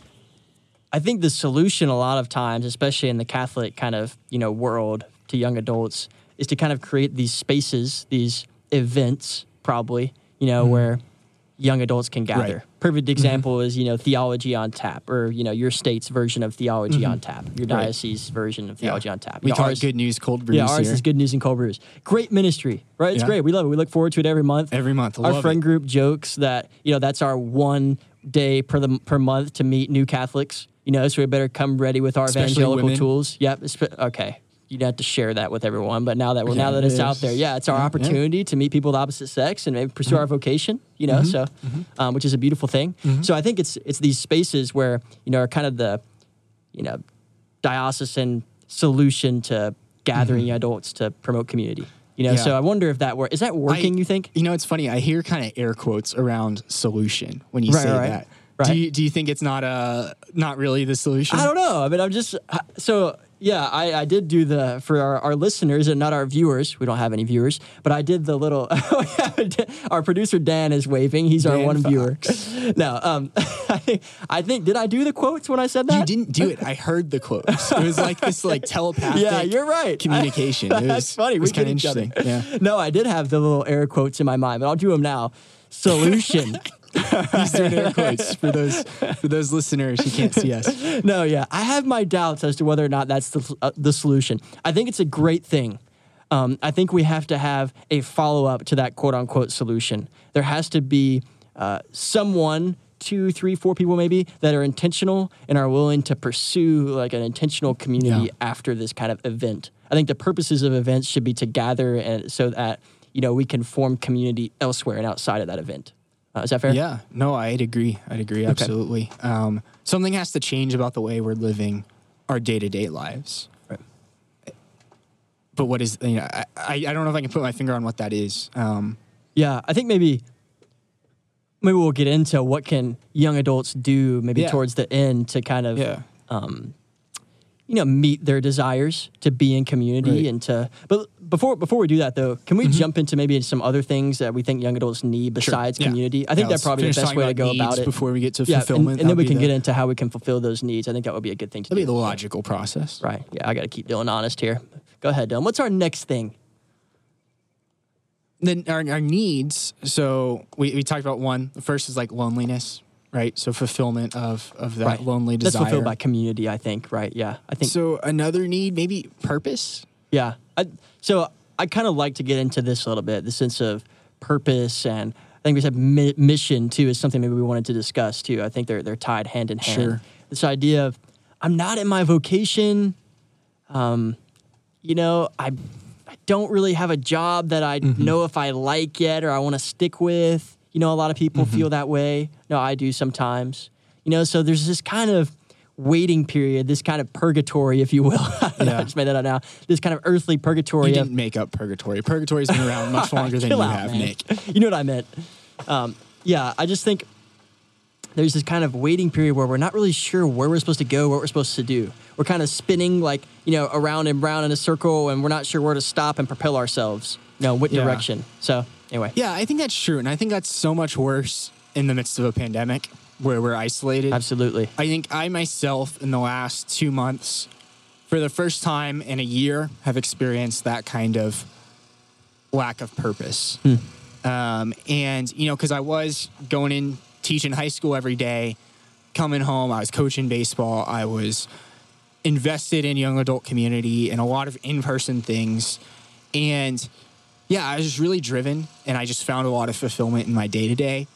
I think the solution a lot of times, especially in the Catholic kind of you know world to young adults, is to kind of create these spaces, these events, probably you know where young adults can gather. Mm-hmm. Right. Perfect example is you know theology on tap, or you know your state's version of theology on tap, your Mm-hmm. Right. diocese version of theology on tap. We You know, call ours- it good news, cold brews yeah, ours here. is good news and cold brews. Great ministry, right? It's Yeah. great. We love it. We look forward to it every month. Every month. I Our love friend it. group jokes that you know that's our one day per the per month to meet new Catholics. You know, so we better come ready with our Especially evangelical women. tools. Yep. Okay. You'd have to share that with everyone, but now that we're now Yeah, that it's it out there, yeah, it's our Yeah, yeah. opportunity to meet people of the opposite sex and maybe pursue our mm-hmm. vocation. You know, mm-hmm. so mm-hmm. um, which is a beautiful thing. So I think it's it's these spaces where you know are kind of the you know diocesan solution to gathering adults to promote community. You know, Mm-hmm. Yeah. so I wonder if that work is that working. I- you think? You know, it's funny. I hear kind of air quotes around solution when you Right, say right, that. right. Do you do you think it's not a not really the solution? I don't know. I mean, I'm just uh, so yeah. I, I did do the for our, our listeners and not our viewers. We don't have any viewers, but I did the little. our producer Dan is waving. He's our Dan one viewer. Fox. no, um, I think I think did I do the quotes when I said that? You didn't do it. I heard the quotes. It was like this like telepathic. Yeah, you're right. Communication. It was, That's funny. It We was kind of interesting. Yeah. No, I did have the little air quotes in my mind, but I'll do them now. Solution. He's doing air quotes for those for those listeners who can't see us. no, yeah, I have my doubts as to whether or not that's the uh, the solution. I think it's a great thing. Um, I think we have to have a follow up to that quote unquote solution. There has to be uh, someone, two, three, four people maybe that are intentional and are willing to pursue like an intentional community Yeah. after this kind of event. I think the purposes of events should be to gather and so that you know we can form community elsewhere and outside of that event. Uh, is that fair? Yeah. No, I'd agree. I'd agree absolutely. Um, something has to change about the way we're living our day to day lives. Right. But what is you know I, I I don't know if I can put my finger on what that is. Um, Yeah, I think maybe maybe we'll get into what can young adults do maybe Yeah. towards the end to kind of yeah. you know meet their desires to be in community Right. and to but before before we do that though can we mm-hmm. jump into maybe some other things that we think young adults need besides Yeah. community i think let's that's probably the best way to go about it before we get to yeah and, fulfillment. and then we can the- get into how we can fulfill those needs i think that would be a good thing to That'd be do the logical process. right yeah i gotta keep dylan honest here go ahead dylan what's our next thing Then our, our needs. So we, we talked about one. The first is like loneliness, right? So fulfillment of of that right lonely that's fulfilled by community i think right yeah i think so another need, maybe purpose. Yeah. I, so I kind of like to get into this a little bit, the sense of purpose and I think we said mi- mission too is something maybe we wanted to discuss too. I think they're they're tied hand in hand. Sure. This idea of I'm not in my vocation. Um, you know, I I don't really have a job that I Mm-hmm. know if I like yet or I want to stick with. You know, a lot of people Mm-hmm. feel that way. No, I do sometimes. You know, so there's this kind of waiting period, this kind of purgatory, if you will. I Yeah. just made that up now. This kind of earthly purgatory You didn't make up purgatory. Purgatory's been around much longer than you out, have, man. Nick. you know what I meant. Um, yeah, I just think there's this kind of waiting period where we're not really sure where we're supposed to go, what we're supposed to do. We're kind of spinning like, you know, around and round in a circle and we're not sure where to stop and propel ourselves, you know, what Yeah. direction. So, anyway. Yeah, I think that's true, and I think that's so much worse in the midst of a pandemic where we're isolated. Absolutely. I think I myself, in the last two months, for the first time in a year, have experienced that kind of lack of purpose. Um, and, you know, because I was going in teaching high school every day, coming home, I was coaching baseball, I was invested in young adult community and a lot of in person things. And yeah, I was just really driven and I just found a lot of fulfillment in my day to day.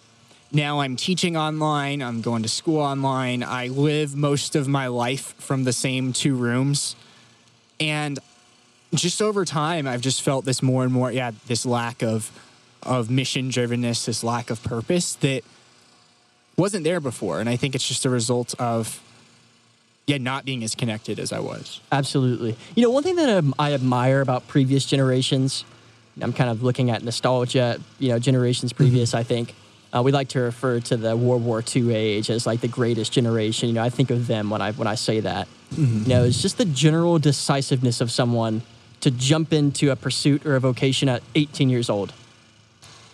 Now I'm teaching online, I'm going to school online. I live most of my life from the same two rooms. And just over time, I've just felt this more and more, yeah, this lack of of mission drivenness, this lack of purpose that wasn't there before. And I think it's just a result of yeah, not being as connected as I was. Absolutely. You know, one thing that um, I admire about previous generations, I'm kind of looking at nostalgia, you know, generations previous, I think. Uh, we like to refer to the World War II age as like the greatest generation. You know, I think of them when I when I say that. You know, it's just the general decisiveness of someone to jump into a pursuit or a vocation at 18 years old.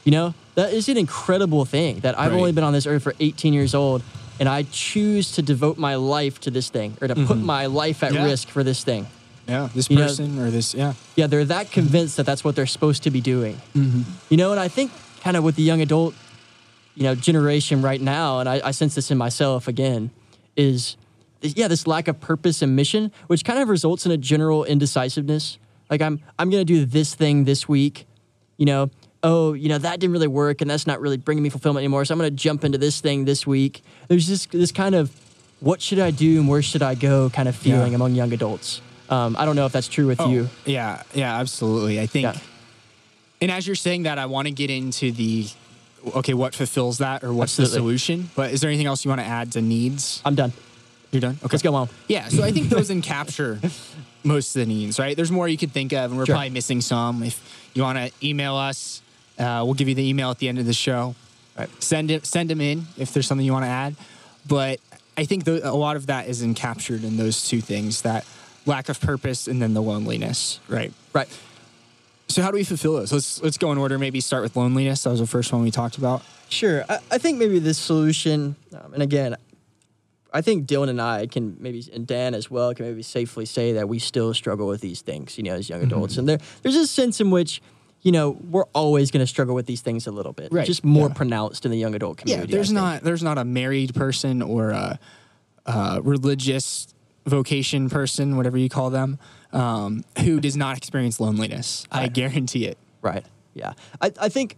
You know, that is an incredible thing that I've Right. only been on this earth for 18 years old and I choose to devote my life to this thing or to put my life at Yeah. risk for this thing. Yeah, this You know- person or this, yeah. Yeah, they're that convinced that that's what they're supposed to be doing. Mm-hmm. You know, and I think kind of with the young adult, you know, generation right now, and I, I sense this in myself again, is yeah, this lack of purpose and mission, which kind of results in a general indecisiveness. Like I'm I'm gonna do this thing this week, you know. Oh, you know that didn't really work, and that's not really bringing me fulfillment anymore. So I'm gonna jump into this thing this week. There's this this kind of what should I do and where should I go kind of feeling Yeah. among young adults. Um, I don't know if that's true with you. Yeah, yeah, absolutely. I think, Yeah. and as you're saying that, I want to get into the okay, what fulfills that or what's Absolutely. the solution. But is there anything else you want to add to needs? I'm done. You're done. Okay, Let's go on. Yeah, so I think those encapture most of the needs, right? There's more you could think of, and we're Sure. probably missing some. If you want to email us, uh, we'll give you the email at the end of the show. Right. Send it, send them in if there's something you want to add. But I think tho- a lot of that is encaptured in those two things: that lack of purpose and then the loneliness, right? Right. So how do we fulfill those? Let's let's go in order. Maybe start with loneliness. That was the first one we talked about. Sure. I, I think maybe this solution, um, and again, I think Dylan and I can maybe, and Dan as well, can maybe safely say that we still struggle with these things, you know, as young adults. And there, there's a sense in which, you know, we're always going to struggle with these things a little bit. Right, Just more yeah. pronounced in the young adult community. I there's not there's not a married person or a, a religious vocation person, whatever you call them, um, who does not experience loneliness. I guarantee it. Right. Yeah. I, I think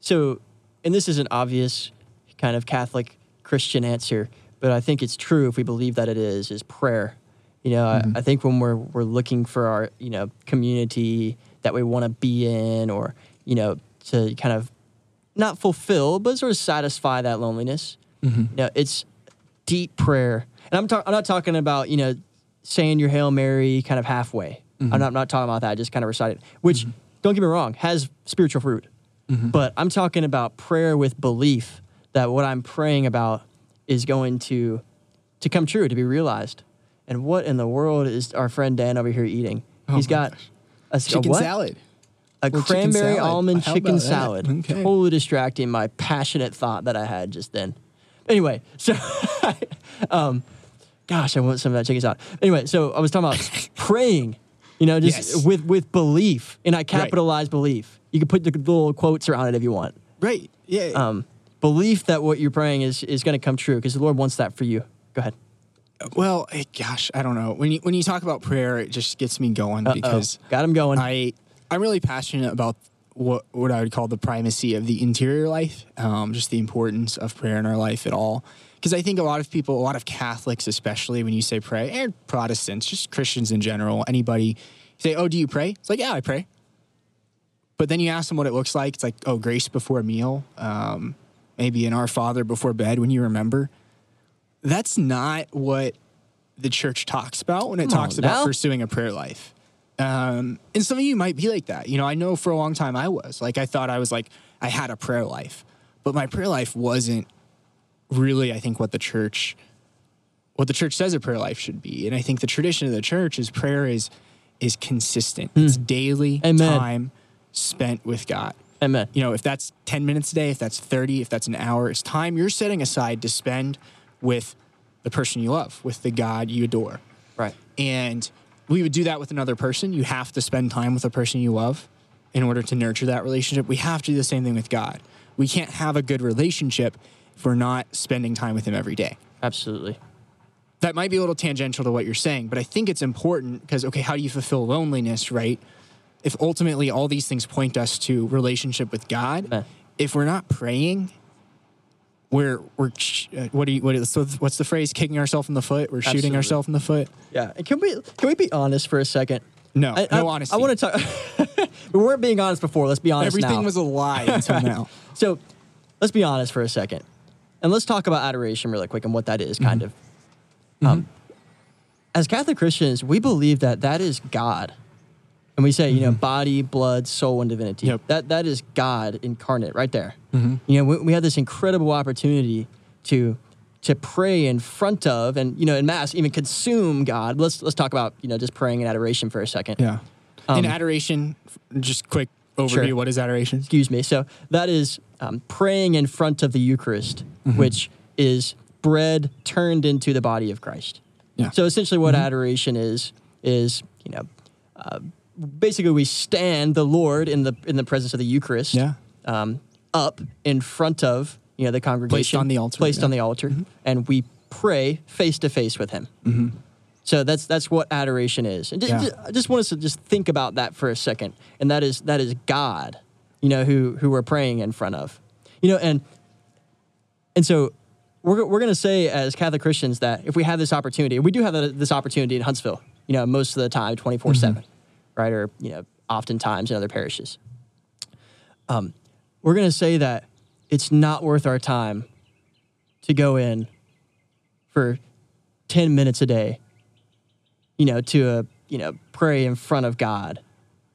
so. And this is an obvious kind of Catholic Christian answer, but I think it's true if we believe that it is, is prayer. You know, I, I think when we're, we're looking for our, you know, community that we want to be in or, you know, to kind of not fulfill, but sort of satisfy that loneliness, you know, it's deep prayer. And I'm, talk- I'm not talking about, you know, saying your Hail Mary kind of halfway. I'm, mm-hmm. not, I'm not talking about that, just kind of recite it, which, mm-hmm. don't get me wrong, has spiritual fruit. Mm-hmm. But I'm talking about prayer with belief that what I'm praying about is going to to come true, to be realized. And what in the world is our friend Dan over here eating? Oh He's my got gosh. a, a Chicken what? salad. a Little chicken cranberry salad. almond How chicken salad. Okay. Totally distracting my passionate thought that I had just then. Anyway, so um, gosh, I want some of that chicken salad. Anyway, so I was talking about praying, you know, just Yes. with with belief, and I capitalize belief. You can put the little quotes around it if you want. Right. Yeah. Um, belief that what you're praying is is going to come true because the Lord wants that for you. Go ahead. well, eh, gosh, I don't know. When you when you talk about prayer, it just gets me going Uh-oh. because got him going. I I'm really passionate about what what I would call the primacy of the interior life, um, just the importance of prayer in our life at all. Because I think a lot of people, a lot of Catholics, especially when you say pray, and Protestants, just Christians in general, anybody say, "Oh, do you pray?" It's like, "Yeah, I pray." But then you ask them what it looks like. It's like, "Oh, grace before a meal, um, maybe an Our Father before bed when you remember." That's not what the church talks about when it Come talks on about now. pursuing a prayer life. Um, and some of you might be like that. You know, I know for a long time I was. Like, I thought I was like, I had a prayer life, but my prayer life wasn't really, I think, what the church, what the church says a prayer life should be. And I think the tradition of the church is prayer is is consistent. Hmm. It's daily. Amen. time spent with God. Amen. You know, if that's 10 minutes a day, if that's 30, if that's an hour, it's time you're setting aside to spend with the person you love, with the God you adore. Right. And we would do that with another person. You have to spend time with the person you love in order to nurture that relationship. We have to do the same thing with God. We can't have a good relationship we're not spending time with Him every day. Absolutely. That might be a little tangential to what you're saying, but I think it's important because, okay, how do you fulfill loneliness, right? If ultimately all these things point us to relationship with God, Amen. if we're not praying, we're, we're uh, what do you, what is, so what's the phrase? Kicking ourselves in the foot? We're shooting Absolutely. ourselves in the foot? Yeah. And can we can we be honest for a second? No, I, no I, honesty. I want to talk. we weren't being honest before. Let's be honest Everything now. was a lie until now. So let's be honest for a second. And let's talk about adoration really quick and what that is, kind Mm-hmm. of. Um, as Catholic Christians, we believe that that is God. And we say, you know, body, blood, soul, and divinity. Mm-hmm. Yep. That, that is God incarnate right there. Mm-hmm. You know, we, we have this incredible opportunity to to pray in front of and you know in mass even consume God. Let's let's talk about you know just praying in adoration for a second. Yeah. Um, In adoration, just quick overview. Sure. What is adoration? excuse me. So that is um, praying in front of the Eucharist, Mm-hmm. which is bread turned into the body of Christ. Yeah. So essentially, what adoration is is you know uh, basically we stand the Lord in the in the presence of the Eucharist. Yeah. Um, up in front of you know the congregation, placed on the altar, placed yeah. on the altar, and we pray face to face with Him. So that's that's what adoration is. And Yeah. I just want us to just think about that for a second. And that is that is God, you know, who who we're praying in front of. You know, and and so we're we're going to say as Catholic Christians that if we have this opportunity, we do have this opportunity in Huntsville, you know, most of the time 24/7, right? Or, you know, oftentimes in other parishes. Um, we're going to say that it's not worth our time to go in for 10 minutes a day, you know, to a, you know, pray in front of God.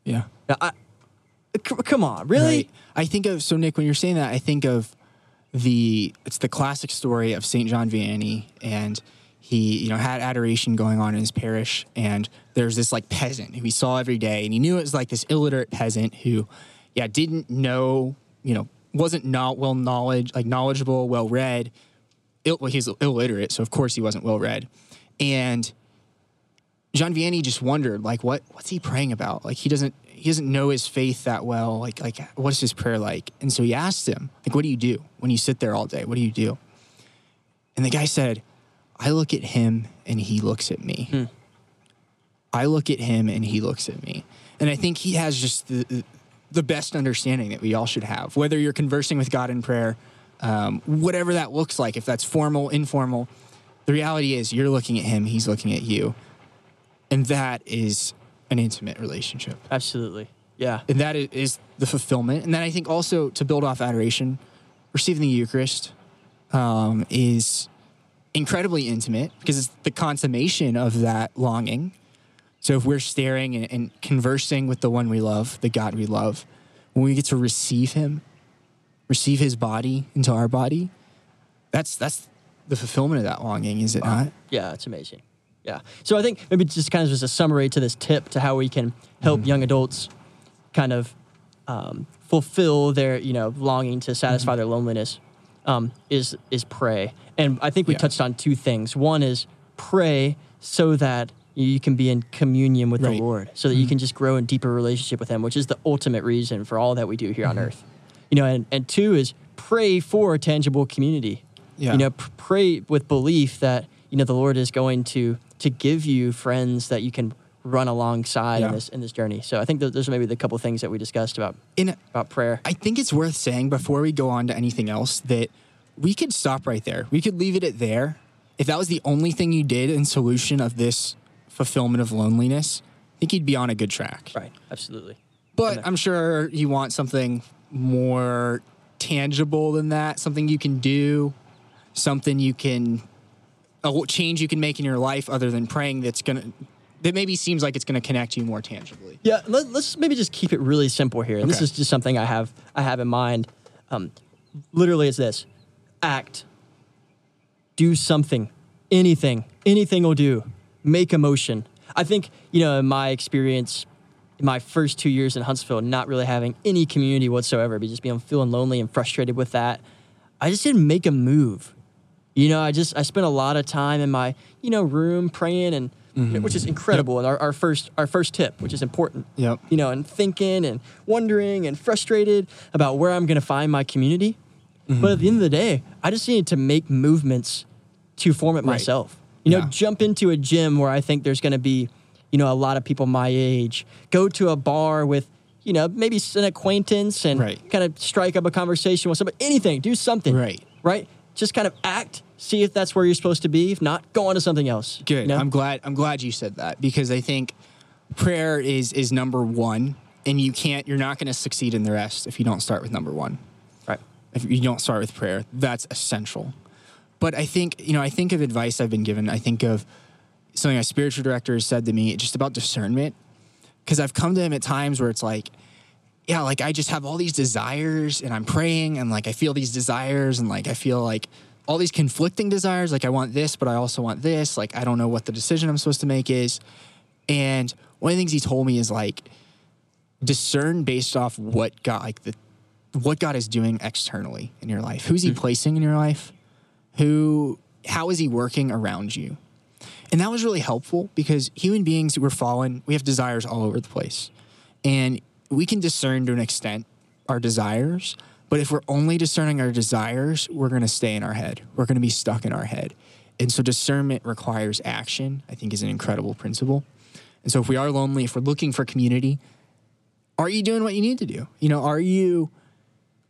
Yeah. Now, I, c- come on, really? Right. I think of so Nick when you're saying that I think of the it's the classic story of Saint John Vianney and he you know had adoration going on in his parish and there's this like peasant who he saw every day and he knew it was like this illiterate peasant who yeah didn't know you know wasn't not well knowledge like knowledgeable well read Ill, well, he's illiterate so of course he wasn't well read and John Vianney just wondered, like, what what's he praying about? Like, he doesn't he doesn't know his faith that well. Like, like what is his prayer like? And so he asked him, like, what do you do when you sit there all day? What do you do? And the guy said, I look at him and he looks at me. I look at him and he looks at me. And I think he has just the the best understanding that we all should have, whether you're conversing with God in prayer, um, whatever that looks like, if that's formal, informal. The reality is, you're looking at him, he's looking at you. And that is an intimate relationship. Absolutely. Yeah. And that is the fulfillment. And then I think also to build off adoration, receiving the Eucharist um, is incredibly intimate because it's the consummation of that longing. So if we're staring and, and conversing with the one we love, the God we love, when we get to receive Him, receive His body into our body, that's that's the fulfillment of that longing, is it not? Yeah, it's amazing. Yeah. So I think maybe just kind of just a summary to this tip to how we can help young adults kind of um, fulfill their you know longing to satisfy their loneliness um, is is pray. And I think we Yeah. touched on two things. One is pray so that you can be in communion with Right. the Lord, so that you can just grow in deeper relationship with Him, which is the ultimate reason for all that we do here on earth. You know, and, and two is pray for a tangible community. Yeah. You know, p- pray with belief that you know the Lord is going to to give you friends that you can run alongside Yeah. in this in this journey. So I think those are maybe the couple things that we discussed about In about prayer. I think it's worth saying before we go on to anything else that we could stop right there. We could leave it at there. If that was the only thing you did in solution of this fulfillment of loneliness, I think you'd be on a good track. right. Absolutely. But I'm sure you want something more tangible than that, something you can do, something you can, a change you can make in your life other than praying that's going to, that maybe seems like it's going to connect you more tangibly. Yeah, let, us maybe just keep it really simple here. And this is just something I have I have in mind. Um, literally, it's this: act, do something, anything, anything will do. Make a motion. I think you know, in my experience, in my first two years in Huntsville, not really having any community whatsoever, but just being feeling lonely and frustrated with that, I just didn't make a move. You know, I just I spent a lot of time in my you know room praying and mm-hmm. which is incredible. And our, our first our first tip, which is important. Yep. You know, and thinking and wondering and frustrated about where I'm going to find my community. Mm-hmm. But at the end of the day, I just needed to make movements to form it myself. You know, Yeah. jump into a gym where I think there's going to be, you know, a lot of people my age. Go to a bar with, you know, maybe an acquaintance and Right. kind of strike up a conversation with somebody. Anything, do something. Right. Right. Just kind of act. See if that's where you're supposed to be. If not, go on to something else. Good. you know? I'm glad. I'm glad you said that because I think prayer is is number one and you can't. You're not going to succeed in the rest if you don't start with number one. Right. If you don't start with prayer, that's essential. But I think you know, I think of advice I've been given. I think of something a spiritual director has said to me just about discernment, because I've come to him at times where it's like yeah, like I just have all these desires and I'm praying and like I feel these desires and like I feel like all these conflicting desires. Like I want this, but I also want this. Like I don't know what the decision I'm supposed to make is. And one of the things he told me is like discern based off what God like the what God is doing externally in your life. Who's he mm-hmm. placing in your life? Who how is he working around you? And that was really helpful because human beings we're fallen, we have desires all over the place. And we can discern to an extent our desires, but if we're only discerning our desires, we're going to stay in our head. We're going to be stuck in our head. And so discernment requires action, I think is an incredible principle. And so if we are lonely, if we're looking for community, are you doing what you need to do? You know, are you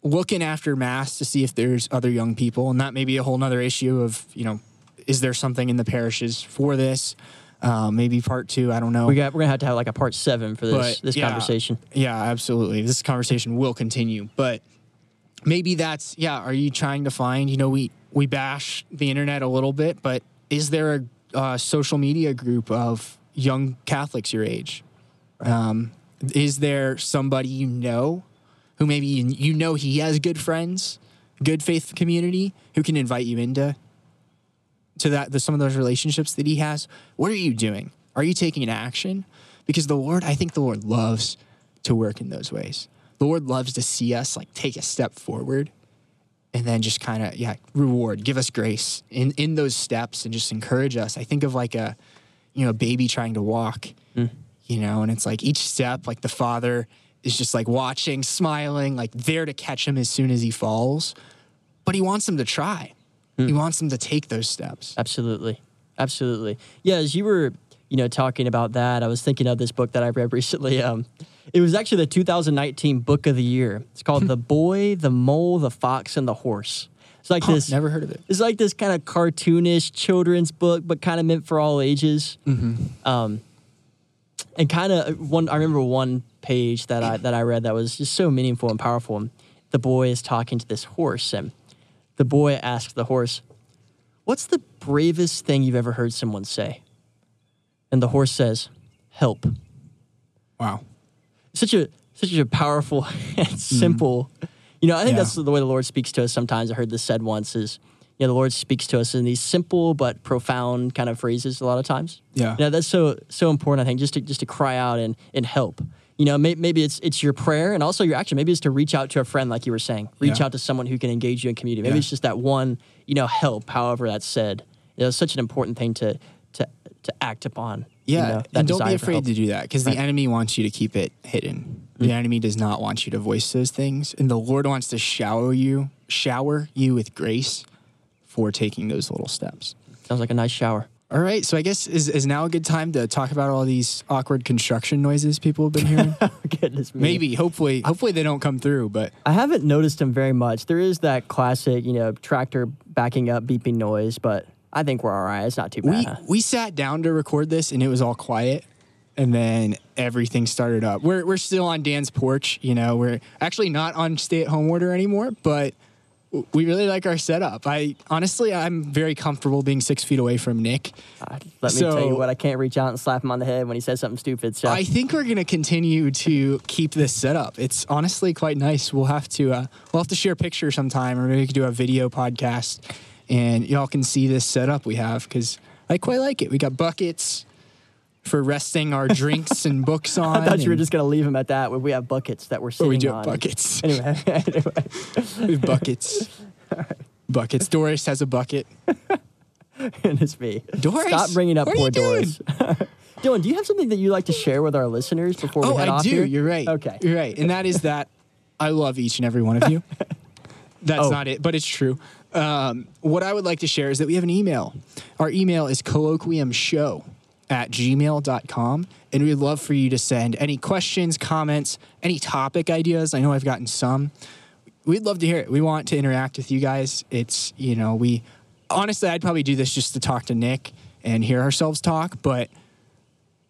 looking after mass to see if there's other young people? And that may be a whole nother issue of, you know, is there something in the parishes for this? Uh, maybe part two. I don't know. We got we're gonna have to have like a part seven for this But, this yeah, conversation. Yeah, absolutely. This conversation will continue, but maybe that's yeah. Are you trying to find? You know, we we bash the internet a little bit, but is there a uh, social media group of young Catholics your age? Um, is there somebody you know who maybe you know he has good friends, good faith community who can invite you into to that the, some of those relationships that he has what are you doing? Are you taking an action? Because the lord i think the lord loves to work in those ways. The lord loves to see us like take a step forward and then just kind of yeah reward give us grace in in those steps and just encourage us. I think of like a you know a baby trying to walk mm. you know and it's like each step like the father is just like watching smiling like there to catch him as soon as he falls but he wants him to try he wants them to take those steps Absolutely. Absolutely. Yeah, as you were, you know, talking about that, I was thinking of this book that I read recently. Um, it was actually the 2019 book of the year. It's called The Boy, the Mole, the Fox, and the Horse. It's like this. never heard of it It's like this kind of cartoonish children's book, but kind of meant for all ages. Um, and kind of one. I remember one page that I that I read that was just so meaningful and powerful. And the boy is talking to this horse, and the boy asks the horse, "What's the bravest thing you've ever heard someone say?" And the horse says, "Help." wow Such a such a powerful and mm-hmm. simple. You know, I think Yeah. that's the way the Lord speaks to us. Sometimes I heard this said once is, you know, the Lord speaks to us in these simple but profound kind of phrases a lot of times. Yeah. You know, that's so so important. I think just to just to cry out and and help. You know, may, maybe it's it's your prayer and also your action. Maybe it's to reach out to a friend, like you were saying. Reach Yeah. out to someone who can engage you in community. Maybe Yeah. it's just that one, you know, help. However that's said. You know, it's such an important thing to to to act upon. you Yeah, know, and don't be afraid to do that because Right. the enemy wants you to keep it hidden. The mm-hmm. enemy does not want you to voice those things, and the Lord wants to shower you, shower you with grace for taking those little steps. Sounds like a nice shower. All right, so I guess is is now a good time to talk about all these awkward construction noises people have been hearing. Oh, goodness me. Maybe, hopefully, hopefully they don't come through. But I haven't noticed them very much. There is that classic, you know, tractor backing up beeping noise, but I think we're all right. It's not too bad. we we sat down to record this, and it was all quiet. And then everything started up. We're we're still on Dan's porch. You know, we're actually not on stay at home order anymore, but we really like our setup. I honestly, I'm very comfortable being six feet away from Nick. Uh, Let me tell you what, I can't reach out and slap him on the head when he says something stupid. So I think we're gonna continue to keep this setup. It's honestly quite nice. We'll have to uh, we'll have to share a picture sometime, or maybe we could do a video podcast, and y'all can see this setup we have because I quite like it. We got buckets for resting our drinks and books on. I thought you were just going to leave them at that. We have buckets that we're Oh, sitting we do have on. buckets. Anyway, anyway. We have buckets. Buckets. Doris has a bucket. and it's me. Doris, Stop bringing up poor? Doris. Dylan, do you have something that you like to share with our listeners before we Oh, head I off do. here? You're right. Okay. You're right. And that is that I love each and every one of you. That's Oh. not it, but it's true. Um, what I would like to share is that we have an email. Our email is colloquiumshow at gmail.com. And we'd love for you to send any questions, comments, any topic ideas. I know I've gotten some. We'd love to hear it. We want to interact with you guys. It's, you know, we honestly, I'd probably do this just to talk to Nick and hear ourselves talk, but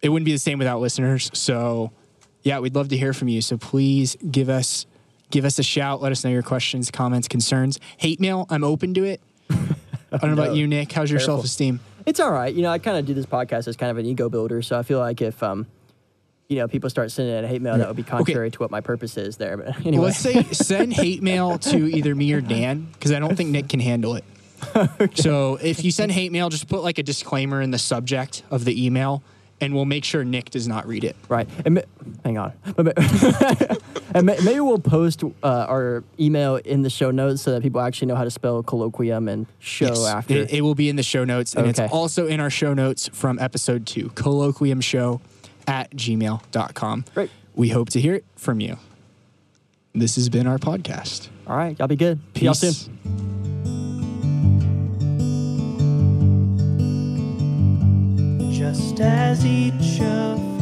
it wouldn't be the same without listeners. So yeah, we'd love to hear from you. So please give us give us a shout. Let us know your questions, comments, concerns. Hate mail, I'm open to it. I don't know about you, Nick. How's your self esteem? It's all right. You know, I kind of do this podcast as kind of an ego builder. So I feel like if, um, you know, people start sending in hate mail, that would be contrary to what my purpose is there. But anyway, Well, let's say send hate mail to either me or Dan because I don't think Nick can handle it. So if you send hate mail, just put like a disclaimer in the subject of the email, and we'll make sure Nick does not read it. Right. And hang on. But ma- and ma- maybe we'll post uh, our email in the show notes so that people actually know how to spell colloquium and show Yes, after. It, it will be in the show notes, and Okay. it's also in our show notes from episode two, colloquium show at gmail.com. Great. We hope to hear it from you. This has been our podcast. All right. Y'all be good. See y'all Peace. soon. Just as each of